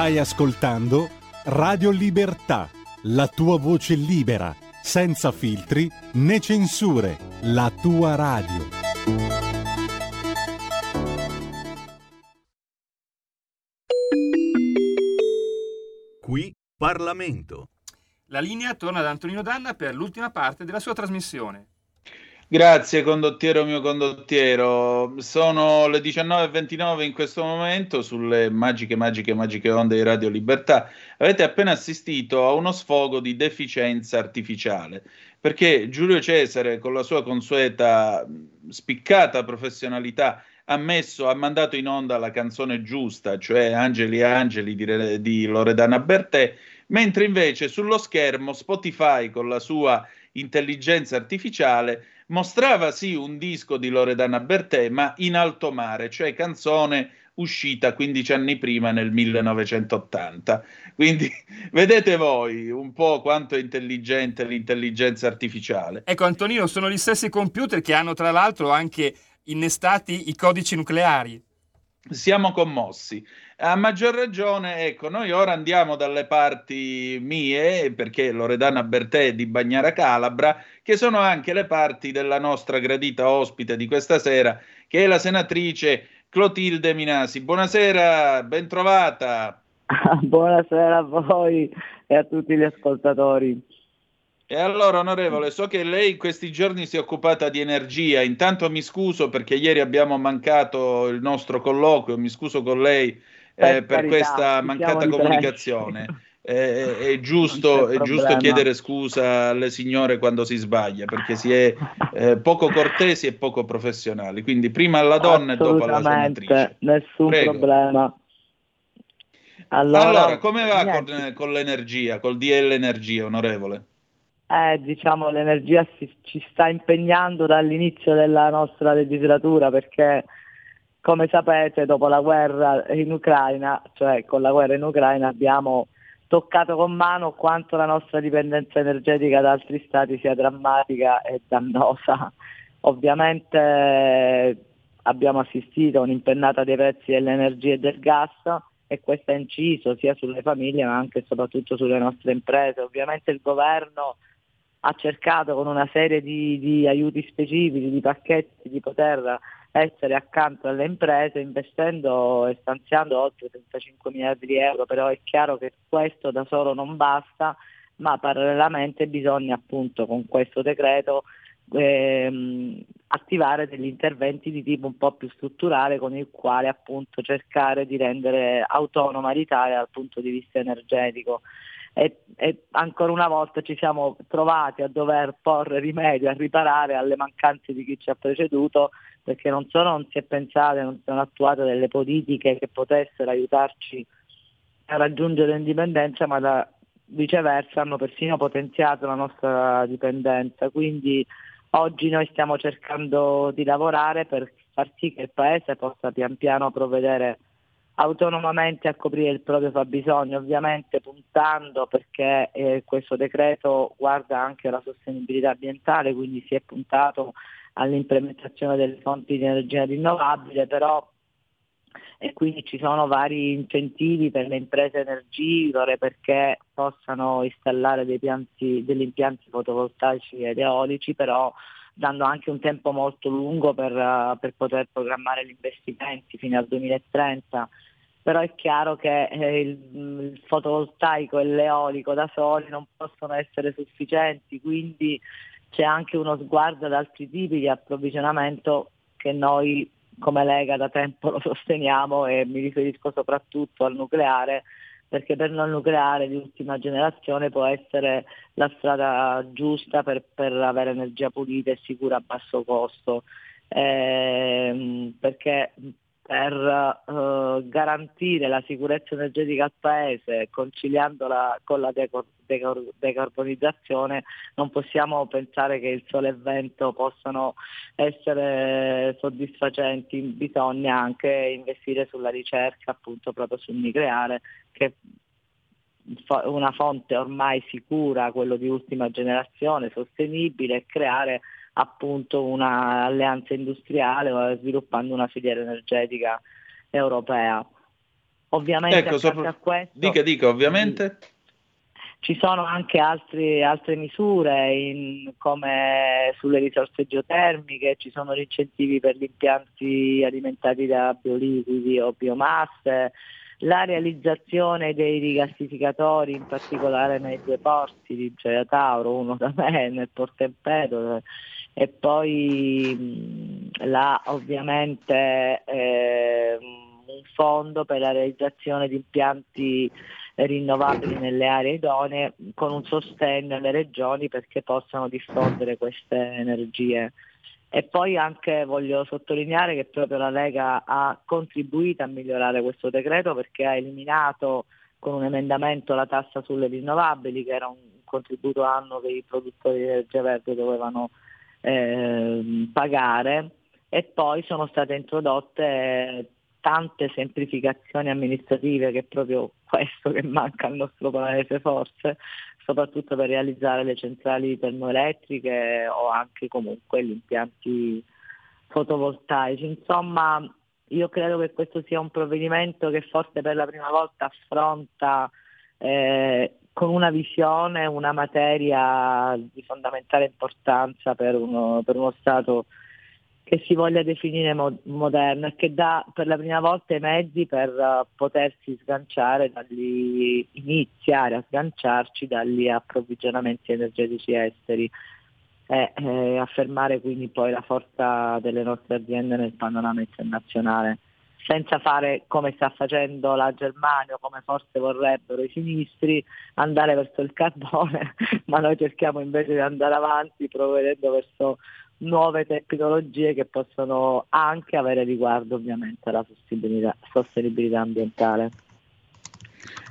Stai ascoltando Radio Libertà, la tua voce libera, senza filtri né censure, la tua radio. Qui Parlamento. La linea torna ad Antonino Danna per l'ultima parte della sua trasmissione. Grazie condottiero mio condottiero, sono le 19.29 in questo momento sulle magiche, magiche, magiche onde di Radio Libertà. Avete appena assistito a uno sfogo di deficienza artificiale, perché Giulio Cesare con la sua consueta spiccata professionalità ha messo, ha mandato in onda la canzone giusta, cioè Angeli e Angeli di, di Loredana Bertè, mentre invece sullo schermo Spotify con la sua intelligenza artificiale mostrava sì un disco di Loredana Bertè, ma in alto mare, cioè canzone uscita 15 anni prima nel 1980. Quindi vedete voi un po' quanto è intelligente l'intelligenza artificiale. Ecco Antonino, sono gli stessi computer che hanno tra l'altro anche innestati i codici nucleari. Siamo commossi. A maggior ragione, ecco, noi ora andiamo dalle parti mie, perché Loredana Bertè è di Bagnara Calabra, che sono anche le parti della nostra gradita ospite di questa sera, che è la senatrice Clotilde Minasi. Buonasera, bentrovata. Buonasera a voi e a tutti gli ascoltatori. E allora, onorevole, so che lei in questi giorni si è occupata di energia. Intanto mi scuso perché ieri abbiamo mancato il nostro colloquio, mi scuso con lei eh, per, questa mancata comunicazione. Eh, è, giusto, è giusto chiedere scusa alle signore quando si sbaglia perché si è eh, poco cortesi e poco professionali. Quindi prima alla donna e dopo alla senatrice. Nessun Prego. problema. Allora, Allora, come va con, con l'energia, col DL Energia, onorevole? Eh, diciamo l'energia si- ci sta impegnando dall'inizio della nostra legislatura perché come sapete dopo la guerra in Ucraina, cioè con la guerra in Ucraina abbiamo toccato con mano quanto la nostra dipendenza energetica da altri stati sia drammatica e dannosa. Ovviamente abbiamo assistito a un'impennata dei prezzi dell'energia e del gas e questo ha inciso sia sulle famiglie ma anche e soprattutto sulle nostre imprese. Ovviamente il governo ha cercato con una serie di, di aiuti specifici, di pacchetti, di poter essere accanto alle imprese investendo e stanziando oltre 35 miliardi di euro, però è chiaro che questo da solo non basta, ma parallelamente bisogna appunto con questo decreto ehm, attivare degli interventi di tipo un po' più strutturale con il quale appunto cercare di rendere autonoma l'Italia dal punto di vista energetico. E, e, ancora una volta ci siamo trovati a dover porre rimedio, a riparare alle mancanze di chi ci ha preceduto, perché non solo non si è pensato, non sono attuate delle politiche che potessero aiutarci a raggiungere l'indipendenza, ma da, viceversa hanno persino potenziato la nostra dipendenza. Quindi oggi noi stiamo cercando di lavorare per far sì che il Paese possa pian piano provvedere autonomamente a coprire il proprio fabbisogno, ovviamente puntando perché eh, questo decreto guarda anche la sostenibilità ambientale, quindi si è puntato all'implementazione delle fonti di energia rinnovabile, però e quindi ci sono vari incentivi per le imprese energivore perché possano installare pianti, degli impianti fotovoltaici ed eolici, però dando anche un tempo molto lungo per, per poter programmare gli investimenti fino al 2030 però è chiaro che eh, il, fotovoltaico e l'eolico da soli non possono essere sufficienti, quindi c'è anche uno sguardo ad altri tipi di approvvigionamento che noi come Lega da tempo lo sosteniamo e mi riferisco soprattutto al nucleare, perché per noi il nucleare di ultima generazione può essere la strada giusta per, per avere energia pulita e sicura a basso costo. Eh, perché per eh, garantire la sicurezza energetica al Paese, conciliandola con la decor- decor- decarbonizzazione, non possiamo pensare che il sole e il vento possano essere soddisfacenti, bisogna anche investire sulla ricerca appunto proprio sul nucleare, che una fonte ormai sicura, quello di ultima generazione, sostenibile e creare appunto un'alleanza industriale sviluppando una filiera energetica europea. Ovviamente ecco, sopra... questo, dica, dica, ovviamente. Ci sono anche altri, altre misure in, come sulle risorse geotermiche, ci sono gli incentivi per gli impianti alimentati da bioliquidi o biomasse, la realizzazione dei rigassificatori, in particolare nei due porti di Gioia Tauro, uno da me nel Porto Empedocle e poi là ovviamente eh, un fondo per la realizzazione di impianti rinnovabili nelle aree idonee con un sostegno alle regioni perché possano diffondere queste energie. E poi anche voglio sottolineare che proprio la Lega ha contribuito a migliorare questo decreto perché ha eliminato con un emendamento la tassa sulle rinnovabili che era un contributo annuo che i produttori di energia verde dovevano eh, pagare e poi sono state introdotte tante semplificazioni amministrative che è proprio questo che manca al nostro paese forse, soprattutto per realizzare le centrali termoelettriche o anche comunque gli impianti fotovoltaici. Insomma, io credo che questo sia un provvedimento che forse per la prima volta affronta eh, con una visione, una materia di fondamentale importanza per uno, per uno Stato che si voglia definire mo- moderno e che dà per la prima volta i mezzi per uh, potersi sganciare dagli, iniziare a sganciarci dagli approvvigionamenti energetici esteri e eh, affermare quindi poi la forza delle nostre aziende nel panorama internazionale senza fare come sta facendo la Germania o come forse vorrebbero i sinistri, andare verso il carbone, ma noi cerchiamo invece di andare avanti provvedendo verso nuove tecnologie che possono anche avere riguardo ovviamente alla sostenibilità, sostenibilità ambientale.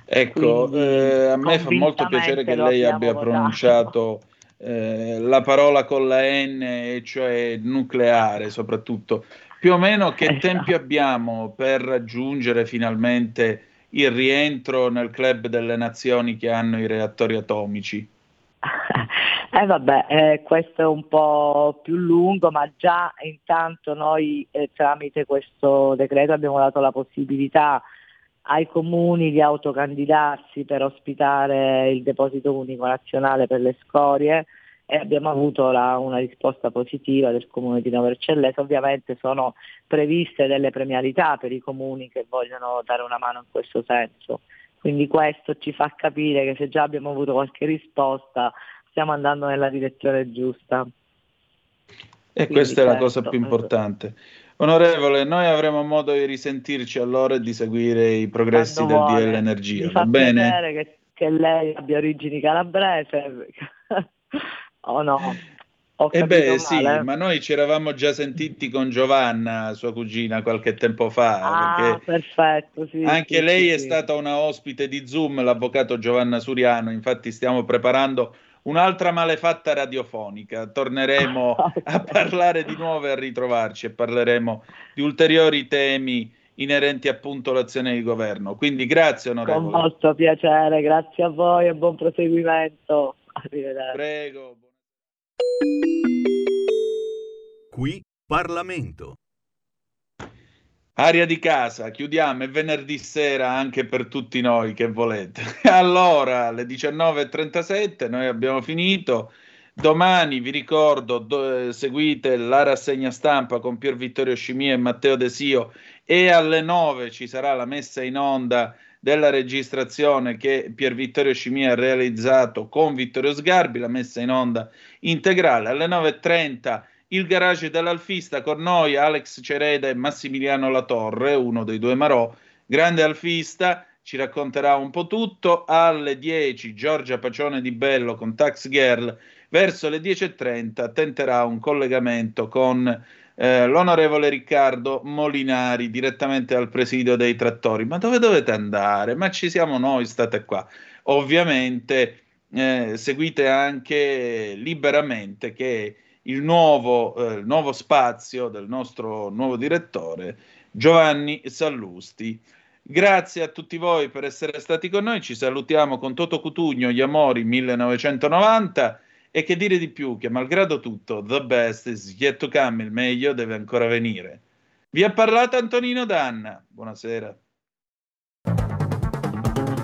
Ecco, Quindi, eh, a me fa molto piacere che lei abbia votato. pronunciato eh, la parola con la N, e cioè nucleare soprattutto, Più o meno che Esatto. tempi abbiamo per raggiungere finalmente il rientro nel club delle nazioni che hanno i reattori atomici? Eh vabbè, eh, questo è un po' più lungo, ma già intanto noi eh, tramite questo decreto abbiamo dato la possibilità ai comuni di autocandidarsi per ospitare il deposito unico nazionale per le scorie e abbiamo avuto la- una risposta positiva del comune di Novo Vercellese. Ovviamente sono previste delle premialità per i comuni che vogliono dare una mano in questo senso. Quindi questo ci fa capire che se già abbiamo avuto qualche risposta stiamo andando nella direzione giusta. E Quindi, questa è la certo, cosa più importante. Onorevole, noi avremo modo di risentirci allora e di seguire i progressi Quando del vuole. DL Energia, Mi va fa bene? che, che lei abbia origini calabrese. O no? Ho Eh beh, sì, male? ma noi ci eravamo già sentiti con Giovanna, sua cugina, qualche tempo fa, Ah, perfetto, sì. anche sì, lei sì, è stata una ospite di Zoom, l'avvocato Giovanna Suriano, infatti stiamo preparando un'altra malefatta radiofonica, torneremo a parlare di nuovo e a ritrovarci e parleremo di ulteriori temi inerenti appunto all'azione di governo. Quindi grazie Con onorevole. molto piacere, grazie a voi e buon proseguimento. Arrivederci. Prego. Qui Parlamento. Aria di casa, chiudiamo, è venerdì sera anche per tutti noi che volete. Allora, alle 19.37 noi abbiamo finito. Domani vi ricordo, do- eh, seguite la rassegna stampa con Pier Vittorio Scimia e Matteo Desio e alle 9 ci sarà la messa in onda della registrazione che Pier Vittorio Scimia ha realizzato con Vittorio Sgarbi, la messa in onda integrale. Alle 9.30 il garage dell'Alfista con noi, Alex Cereda e Massimiliano Latorre, uno dei due Marò, grande alfista, ci racconterà un po' tutto. Alle 10 Giorgia Pacione di Bello con Tax Girl, verso le 10.30 tenterà un collegamento con eh, l'onorevole Riccardo Molinari direttamente al presidio dei trattori. Ma dove dovete andare? Ma ci siamo noi, state qua. Ovviamente eh, seguite anche liberamente che il nuovo, eh, il nuovo spazio del nostro nuovo direttore Giovanni Sallusti. Grazie a tutti voi per essere stati con noi. Ci salutiamo con Toto Cutugno, Gli Amori 1990. E che dire di più? Che malgrado tutto, the best is yet to come, il meglio deve ancora venire. Vi ha parlato Antonino Danna. Buonasera.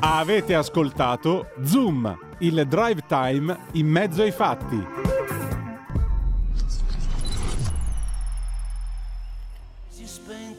Avete ascoltato Zoom, il drive time in mezzo ai fatti.